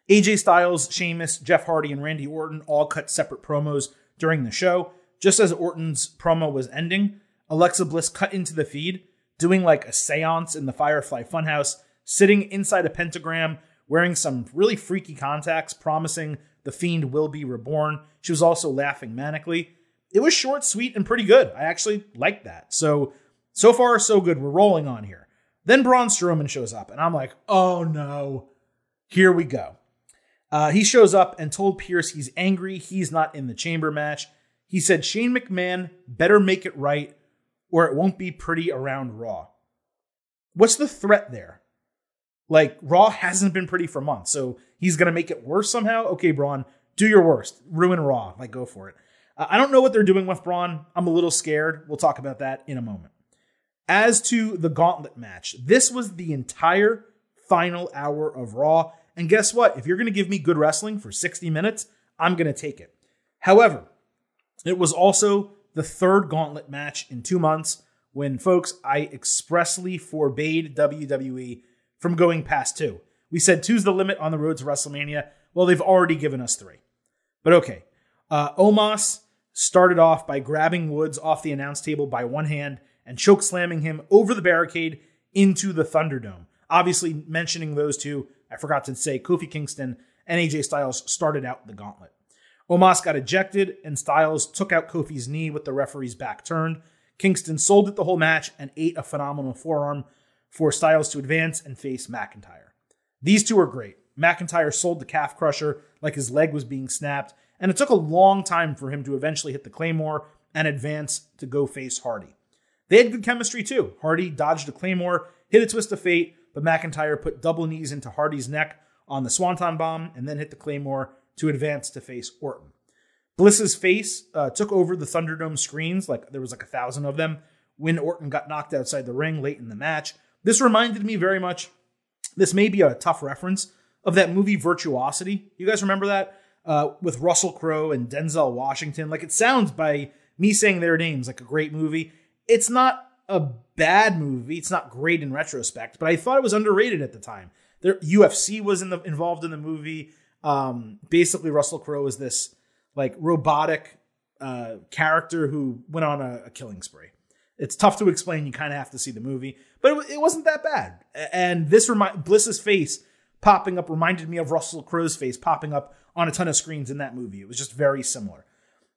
AJ Styles, Sheamus, Jeff Hardy, and Randy Orton all cut separate promos during the show. Just as Orton's promo was ending, Alexa Bliss cut into the feed, doing like a seance in the Firefly Funhouse, sitting inside a pentagram wearing some really freaky contacts, promising the fiend will be reborn. She was also laughing manically. It was short, sweet, and pretty good. I actually liked that. So, so far, so good. We're rolling on here. Then Braun Strowman shows up, and I'm like, oh no, here we go. Uh, he shows up and told Pearce he's angry he's not in the chamber match. He said Shane McMahon better make it right or it won't be pretty around Raw. What's the threat there? Like, Raw hasn't been pretty for months, so he's to make it worse somehow? Okay, Braun, do your worst. Ruin Raw. Like, go for it. Uh, I don't know what they're doing with Braun. I'm a little scared. We'll talk about that in a moment. As to the gauntlet match, this was the entire final hour of Raw. And guess what? If you're going to give me good wrestling for 60 minutes, I'm going to take it. However, it was also the third gauntlet match in two months when, folks, I expressly forbade WWE from going past two. We said two's the limit on the road to WrestleMania. Well, they've already given us three. But okay. Uh, Omos started off by grabbing Woods off the announce table by one hand and choke slamming him over the barricade into the Thunderdome. Obviously, mentioning those two, I forgot to say Kofi Kingston and AJ Styles started out the gauntlet. Omos got ejected, and Styles took out Kofi's knee with the referee's back turned. Kingston sold it the whole match and ate a phenomenal forearm for Styles to advance and face McIntyre. These two are great. McIntyre sold the calf crusher like his leg was being snapped, and it took a long time for him to eventually hit the Claymore and advance to go face Hardy. They had good chemistry too. Hardy dodged a Claymore, hit a twist of fate, but McIntyre put double knees into Hardy's neck on the Swanton bomb and then hit the Claymore to advance to face Orton. Bliss's face uh, took over the Thunderdome screens, like there was like a thousand of them, when Orton got knocked outside the ring late in the match. This reminded me very much, this may be a tough reference, of that movie Virtuosity. You guys remember that? Uh, with Russell Crowe and Denzel Washington. Like it sounds by me saying their names like a great movie. It's not a bad movie. It's not great in retrospect, but I thought it was underrated at the time. There, UFC was in the, involved in the movie. Um, basically, Russell Crowe is this like robotic uh, character who went on a, a, killing spree. It's tough to explain. You kind of have to see the movie, but it, it wasn't that bad. And this remi- Bliss's face popping up reminded me of Russell Crowe's face popping up on a ton of screens in that movie. It was just very similar.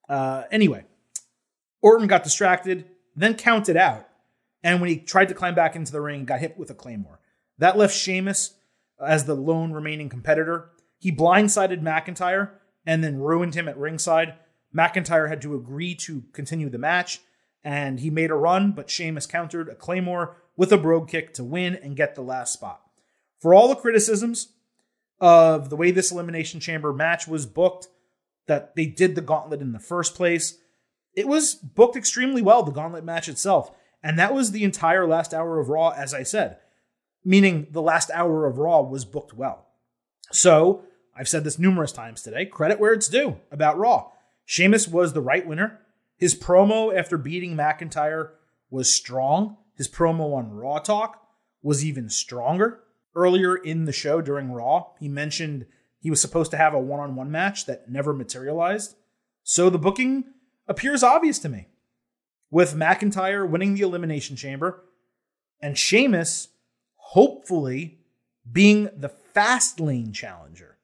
Uh, anyway, Orton got distracted, then counted out, and when he tried to climb back into the ring, got hit with a claymore. That left Sheamus as the lone remaining competitor. He blindsided McIntyre and then ruined him at ringside. McIntyre had to agree to continue the match, and he made a run, but Sheamus countered a Claymore with a brogue kick to win and get the last spot. For all the criticisms of the way this Elimination Chamber match was booked, that they did the gauntlet in the first place, it was booked extremely well, the gauntlet match itself. And that was the entire last hour of Raw, as I said, meaning the last hour of Raw was booked well. So I've said this numerous times today. Credit where it's due about Raw. Sheamus was the right winner. His promo after beating McIntyre was strong. His promo on Raw Talk was even stronger. Earlier in the show during Raw, he mentioned he was supposed to have a one on one match that never materialized. So the booking appears obvious to me. With McIntyre winning the Elimination Chamber and Sheamus hopefully being the fast lane challenger.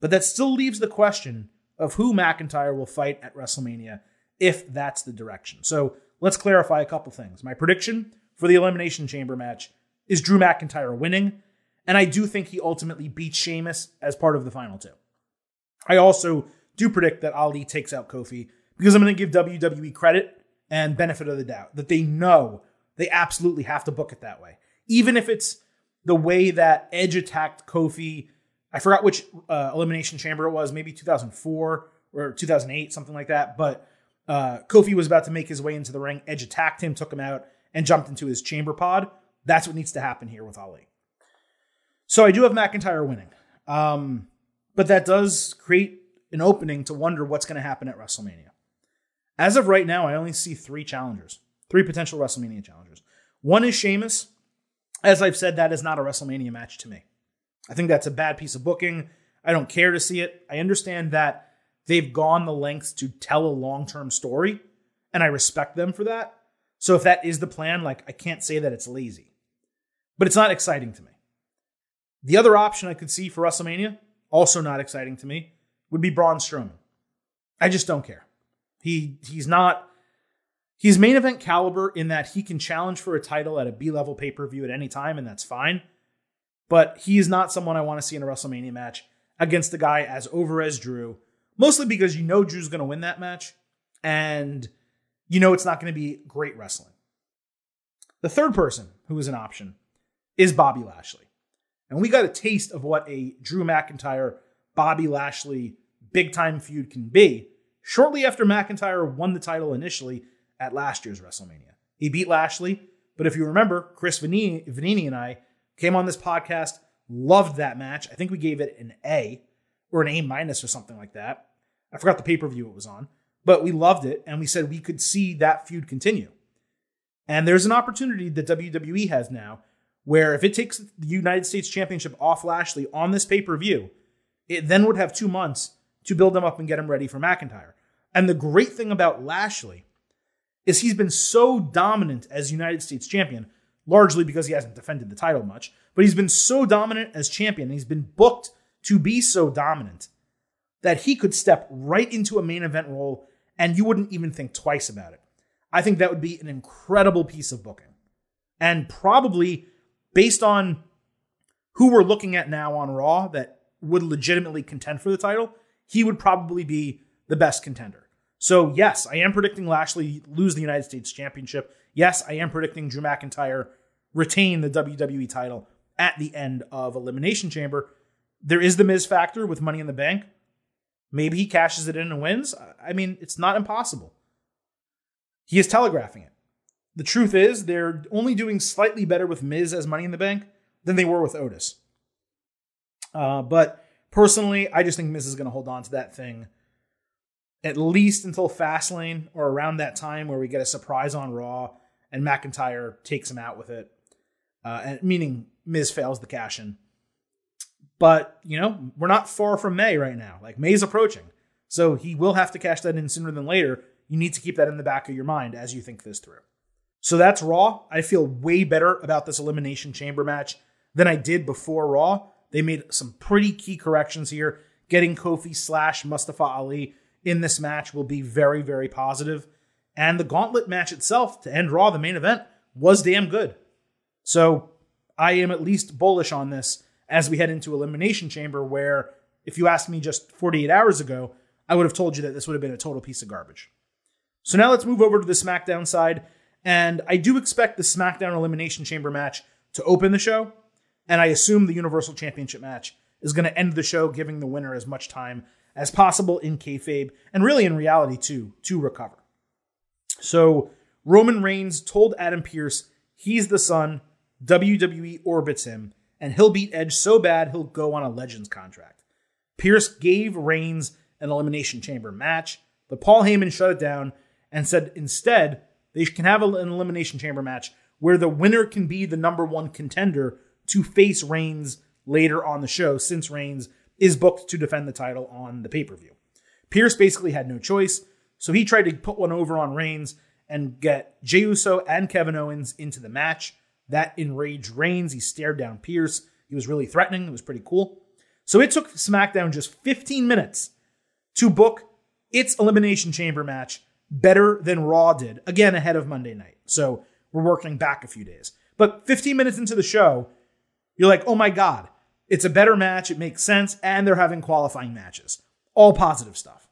But that still leaves the question of who McIntyre will fight at WrestleMania if that's the direction. So let's clarify a couple things. My prediction for the Elimination Chamber match is Drew McIntyre winning, and I do think he ultimately beats Sheamus as part of the final two. I also do predict that Ali takes out Kofi because I'm going to give WWE credit and benefit of the doubt that they know they absolutely have to book it that way. Even if it's the way that Edge attacked Kofi I forgot which uh, Elimination Chamber it was, maybe 2004 or 2008, something like that. But uh, Kofi was about to make his way into the ring. Edge attacked him, took him out, and jumped into his chamber pod. That's what needs to happen here with Ali. So I do have McIntyre winning. Um, but that does create an opening to wonder what's going to happen at WrestleMania. As of right now, I only see three challengers, three potential WrestleMania challengers. One is Sheamus. As I've said, that is not a WrestleMania match to me. I think that's a bad piece of booking. I don't care to see it. I understand that they've gone the lengths to tell a long term story, and I respect them for that. So if that is the plan, like I can't say that it's lazy, but it's not exciting to me. The other option I could see for WrestleMania, also not exciting to me, would be Braun Strowman. I just don't care. He he's not he's main event caliber in that he can challenge for a title at a B level pay per view at any time, and that's fine but he is not someone I want to see in a WrestleMania match against a guy as over as Drew, mostly because you know Drew's going to win that match. and you know it's not going to be great wrestling. The third person who is an option is Bobby Lashley. And we got a taste of what a Drew McIntyre, Bobby Lashley big time feud can be shortly after McIntyre won the title initially at last year's WrestleMania. He beat Lashley, but if you remember, Chris Vannini, Vannini and I came on this podcast, loved that match. I think we gave it an A or an A minus or something like that. I forgot the pay per view it was on, but we loved it and we said we could see that feud continue. And there's an opportunity that WWE has now where if it takes the United States Championship off Lashley on this pay per view, it then would have two months to build him up and get him ready for McIntyre. And the great thing about Lashley is he's been so dominant as United States champion, largely because he hasn't defended the title much, but he's been so dominant as champion, he's been booked to be so dominant that he could step right into a main event role and you wouldn't even think twice about it. I think that would be an incredible piece of booking. And probably based on who we're looking at now on Raw that would legitimately contend for the title, he would probably be the best contender. So, yes, I am predicting Lashley lose the United States Championship. Yes, I am predicting Drew McIntyre retain the WWE title at the end of Elimination Chamber. There is the Miz factor with Money in the Bank. Maybe he cashes it in and wins. I mean, it's not impossible. He is telegraphing it. The truth is, they're only doing slightly better with Miz as Money in the Bank than they were with Otis. Uh, but personally, I just think Miz is going to hold on to that thing at least until Fastlane or around that time where we get a surprise on Raw and McIntyre takes him out with it, uh, and meaning Miz fails the cash in. But you know, we're not far from May right now. Like May's approaching, so he will have to cash that in sooner than later. You need to keep that in the back of your mind as you think this through. So that's Raw. I feel way better about this Elimination Chamber match than I did before Raw. They made some pretty key corrections here. Getting Kofi slash Mustafa Ali in this match will be very, very positive. And the gauntlet match itself to end Raw, the main event, was damn good. So I am at least bullish on this as we head into Elimination Chamber, where if you asked me just 48 hours ago, I would have told you that this would have been a total piece of garbage. So now let's move over to the SmackDown side. And I do expect the SmackDown Elimination Chamber match to open the show. And I assume the Universal Championship match is going to end the show, giving the winner as much time as possible in kayfabe and really in reality too to recover. So Roman Reigns told Adam Pearce he's the sun, WWE orbits him, and he'll beat Edge so bad he'll go on a Legends contract. Pearce gave Reigns an Elimination Chamber match, but Paul Heyman shut it down and said instead they can have an elimination chamber match where the winner can be the number one contender to face Reigns later on the show, since Reigns is booked to defend the title on the pay per view. Pearce basically had no choice, so he tried to put one over on Reigns and get Jey Uso and Kevin Owens into the match. That enraged Reigns. He stared down Pearce. He was really threatening. It was pretty cool. So it took SmackDown just 15 minutes to book its Elimination Chamber match better than Raw did, again, ahead of Monday night. So we're working back a few days. But 15 minutes into the show, you're like, oh my God, it's a better match. It makes sense. And they're having qualifying matches. All positive stuff.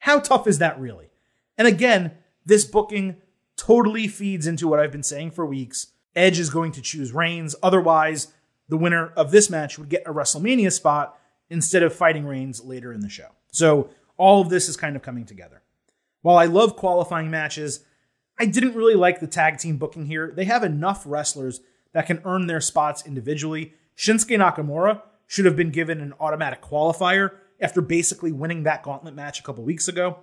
How tough is that really? And again, this booking totally feeds into what I've been saying for weeks. Edge is going to choose Reigns. Otherwise, the winner of this match would get a WrestleMania spot instead of fighting Reigns later in the show. So all of this is kind of coming together. While I love qualifying matches, I didn't really like the tag team booking here. They have enough wrestlers that can earn their spots individually. Shinsuke Nakamura should have been given an automatic qualifier after basically winning that gauntlet match a couple weeks ago.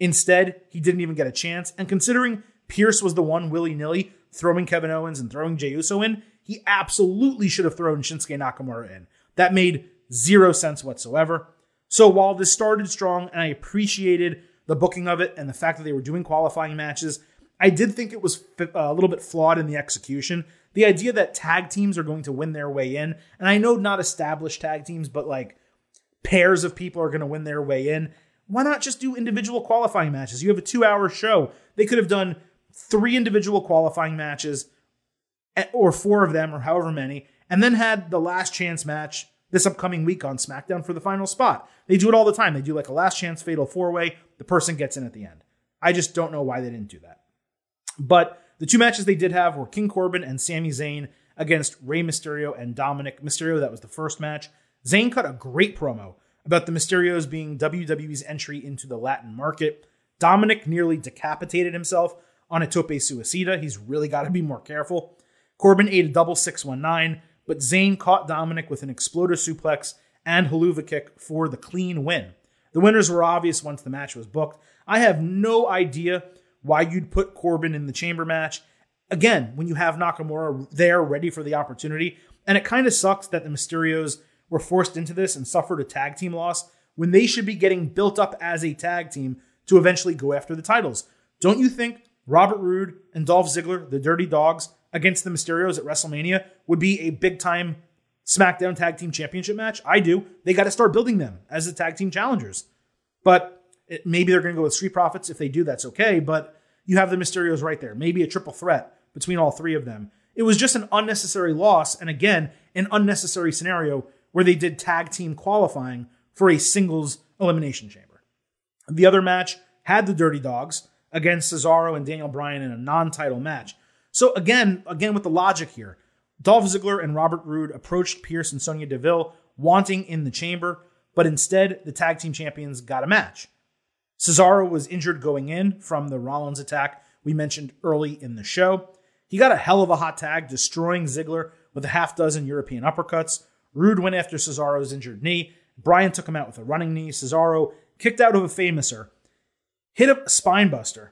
Instead, he didn't even get a chance. And considering Pearce was the one willy nilly throwing Kevin Owens and throwing Jey Uso in, he absolutely should have thrown Shinsuke Nakamura in. That made zero sense whatsoever. So while this started strong and I appreciated the booking of it and the fact that they were doing qualifying matches. I did think it was uh, a little bit flawed in the execution. The idea that tag teams are going to win their way in, and I know not established tag teams, but like pairs of people are going to win their way in. Why not just do individual qualifying matches? You have a two hour show. They could have done three individual qualifying matches, eh, or four of them, or however many, and then had the last chance match this upcoming week on SmackDown for the final spot. They do it all the time. They do like a last chance fatal four way. The person gets in at the end. I just don't know why they didn't do that. But the two matches they did have were King Corbin and Sami Zayn against Rey Mysterio and Dominic Mysterio. That was the first match. Zayn cut a great promo about the Mysterios being WWE's entry into the Latin market. Dominic nearly decapitated himself on a tope suicida. He's really got to be more careful. Corbin ate a double 619, but Zayn caught Dominic with an exploder suplex and Helluva kick for the clean win. The winners were obvious once the match was booked. I have no idea why you'd put Corbin in the chamber match. Again, when you have Nakamura there ready for the opportunity, and it kind of sucks that the Mysterios were forced into this and suffered a tag team loss when they should be getting built up as a tag team to eventually go after the titles. Don't you think Robert Roode and Dolph Ziggler, the Dirty Dogs, against the Mysterios at WrestleMania would be a big time SmackDown Tag Team Championship match? I do. They got to start building them as the tag team challengers. But it, maybe they're going to go with Street Profits. If they do, that's okay. But you have the Mysterios right there. Maybe a triple threat between all three of them. It was just an unnecessary loss. And again, an unnecessary scenario where they did tag team qualifying for a singles elimination chamber. The other match had the Dirty Dogs against Cesaro and Daniel Bryan in a non-title match. So again, again with the logic here, Dolph Ziggler and Robert Roode approached Pearce and Sonya Deville wanting in the chamber, but instead the tag team champions got a match. Cesaro was injured going in from the Rollins attack we mentioned early in the show. He got a hell of a hot tag, destroying Ziggler with a half dozen European uppercuts. Roode went after Cesaro's injured knee. Bryan took him out with a running knee. Cesaro kicked out of a famouser, hit a spinebuster,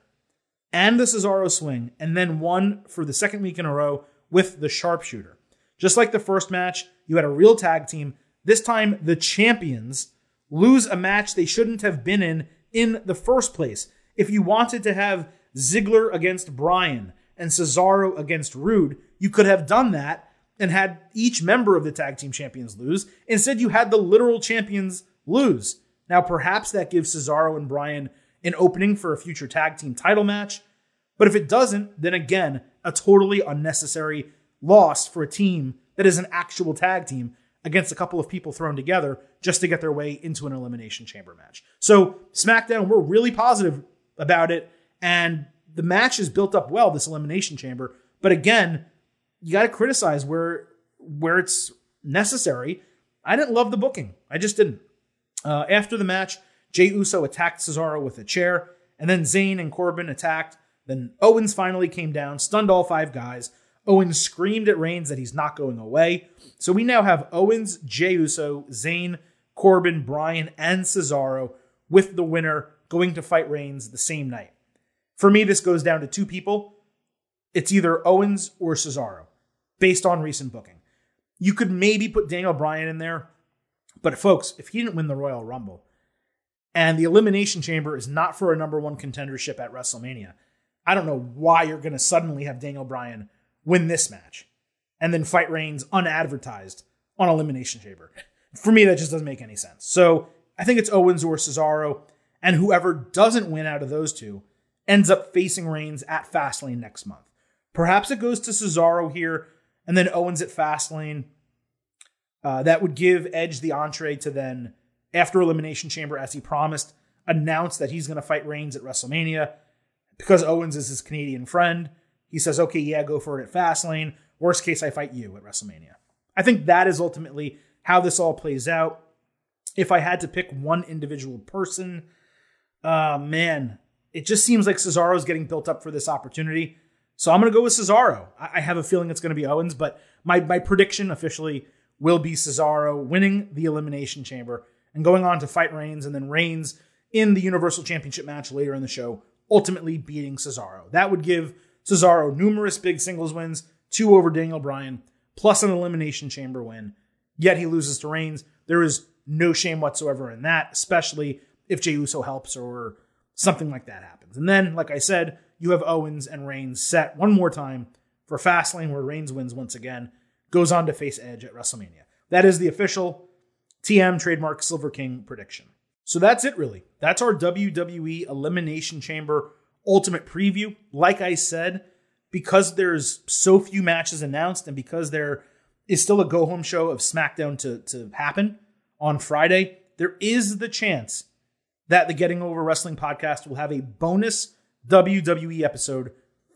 and the Cesaro swing, and then won for the second week in a row with the sharpshooter. Just like the first match, you had a real tag team. This time, the champions lose a match they shouldn't have been in in the first place. If you wanted to have Ziggler against Bryan and Cesaro against Roode, you could have done that and had each member of the tag team champions lose. Instead, you had the literal champions lose. Now, perhaps that gives Cesaro and Bryan an opening for a future tag team title match. But if it doesn't, then again, a totally unnecessary loss for a team that is an actual tag team against a couple of people thrown together just to get their way into an elimination chamber match. So, SmackDown, we're really positive about it. And the match is built up well, this elimination chamber. But again, you got to criticize where where it's necessary. I didn't love the booking. I just didn't. Uh, after the match, Jey Uso attacked Cesaro with a chair, and then Zayn and Corbin attacked. Then Owens finally came down, stunned all five guys. Owens screamed at Reigns that he's not going away. So we now have Owens, Jey Uso, Zayn, Corbin, Bryan, and Cesaro with the winner going to fight Reigns the same night. For me, this goes down to two people. It's either Owens or Cesaro based on recent booking. You could maybe put Daniel Bryan in there, but folks, if he didn't win the Royal Rumble and the Elimination Chamber is not for a number one contendership at WrestleMania, I don't know why you're going to suddenly have Daniel Bryan win this match and then fight Reigns unadvertised on Elimination Chamber. For me, that just doesn't make any sense. So I think it's Owens or Cesaro, and whoever doesn't win out of those two ends up facing Reigns at Fastlane next month. Perhaps it goes to Cesaro here and then Owens at Fastlane. Uh, that would give Edge the entree to then, after Elimination Chamber, as he promised, announced that he's going to fight Reigns at WrestleMania. Because Owens is his Canadian friend, he says, okay, yeah, go for it at Fastlane. Worst case, I fight you at WrestleMania. I think that is ultimately how this all plays out. If I had to pick one individual person, uh, man, it just seems like Cesaro is getting built up for this opportunity. So I'm going to go with Cesaro. I have a feeling it's going to be Owens, but my, my prediction officially will be Cesaro winning the Elimination Chamber and going on to fight Reigns, and then Reigns in the Universal Championship match later in the show, ultimately beating Cesaro. That would give Cesaro numerous big singles wins, two over Daniel Bryan, plus an Elimination Chamber win. Yet he loses to Reigns. There is no shame whatsoever in that, especially if Jey Uso helps or something like that happens. And then, like I said, you have Owens and Reigns set one more time for Fastlane, where Reigns wins once again, goes on to face Edge at WrestleMania. That is the official TM trademark Silver King prediction. So that's it, really. That's our WWE Elimination Chamber Ultimate Preview. Like I said, because there's so few matches announced and because there is still a go home show of SmackDown to, to happen on Friday, there is the chance that the Getting Over Wrestling podcast will have a bonus WWE episode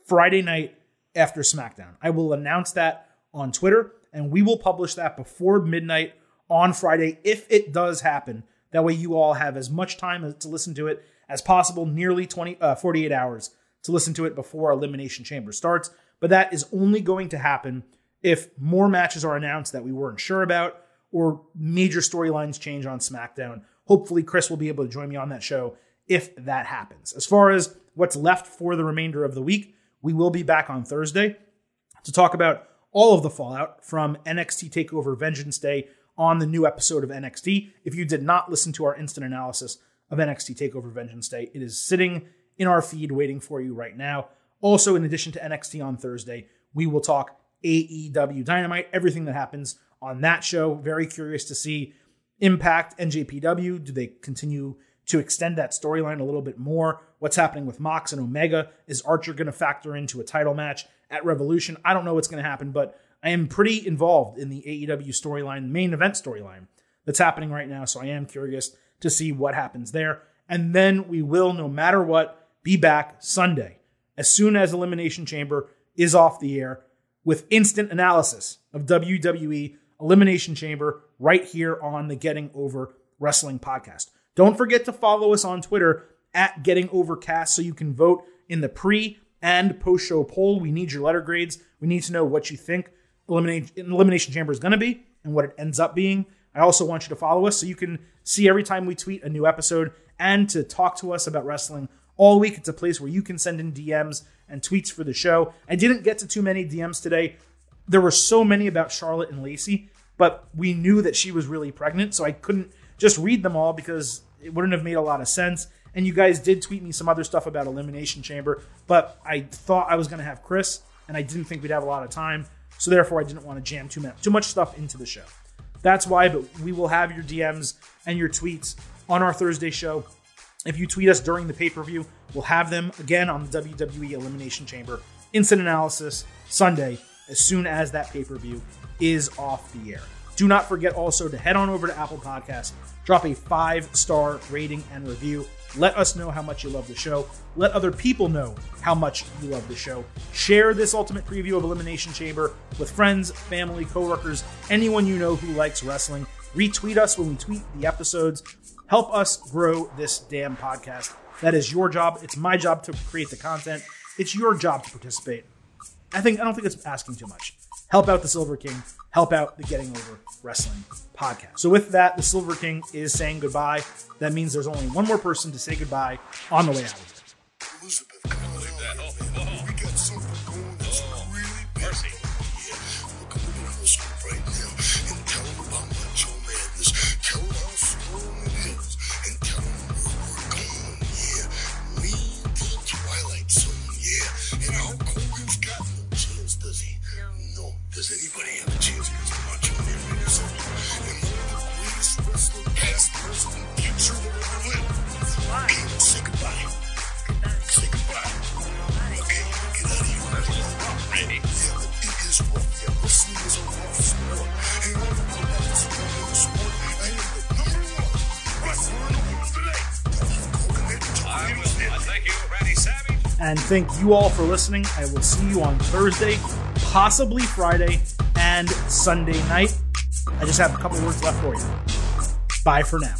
Friday night after SmackDown. I will announce that on Twitter and we will publish that before midnight on Friday if it does happen. That way you all have as much time to listen to it as possible, nearly 20 uh, 48 hours to listen to it before Elimination Chamber starts. But that is only going to happen if more matches are announced that we weren't sure about or major storylines change on SmackDown. Hopefully, Chris will be able to join me on that show if that happens. As far as what's left for the remainder of the week, we will be back on Thursday to talk about all of the fallout from NXT TakeOver Vengeance Day on the new episode of NXT. If you did not listen to our instant analysis of NXT TakeOver Vengeance Day, it is sitting in our feed waiting for you right now. Also, in addition to NXT on Thursday, we will talk AEW Dynamite, everything that happens on that show. Very curious to see Impact NJPW. Do they continue to extend that storyline a little bit more? What's happening with Mox and Omega? Is Archer going to factor into a title match at Revolution? I don't know what's going to happen, but I am pretty involved in the AEW storyline, main event storyline that's happening right now. So I am curious to see what happens there. And then we will, no matter what, be back Sunday as soon as Elimination Chamber is off the air with instant analysis of WWE Elimination Chamber right here on the Getting Over Wrestling podcast. Don't forget to follow us on Twitter at Getting Overcast so you can vote in the pre and post show poll. We need your letter grades. We need to know what you think Elimination, Elimination Chamber is going to be and what it ends up being. I also want you to follow us so you can see every time we tweet a new episode and to talk to us about wrestling all week. It's a place where you can send in DMs and tweets for the show. I didn't get to too many DMs today. There were so many about Charlotte and Lacey, but we knew that she was really pregnant, so I couldn't just read them all because it wouldn't have made a lot of sense. And you guys did tweet me some other stuff about Elimination Chamber, but I thought I was going to have Chris, and I didn't think we'd have a lot of time. So therefore, I didn't want to jam too much, too much stuff into the show. That's why, but we will have your DMs and your tweets on our Thursday show. If you tweet us during the pay per view, we'll have them again on the WWE Elimination Chamber instant analysis Sunday as soon as that pay per view is off the air. Do not forget also to head on over to Apple Podcasts, drop a five star rating and review. Let us know how much you love the show. Let other people know how much you love the show. Share this ultimate preview of Elimination Chamber with friends, family, coworkers, anyone you know who likes wrestling. Retweet us when we tweet the episodes. Help us grow this damn podcast. That is your job. It's my job to create the content. It's your job to participate. I think I don't think it's asking too much. Help out the Silver King. Help out the Getting Over Wrestling podcast. So with that, the Silver King is saying goodbye. That means there's only one more person to say goodbye on the way out of here. And thank you all for listening. I will see you on Thursday, possibly Friday, and Sunday night. I just have a couple words left for you. Bye for now.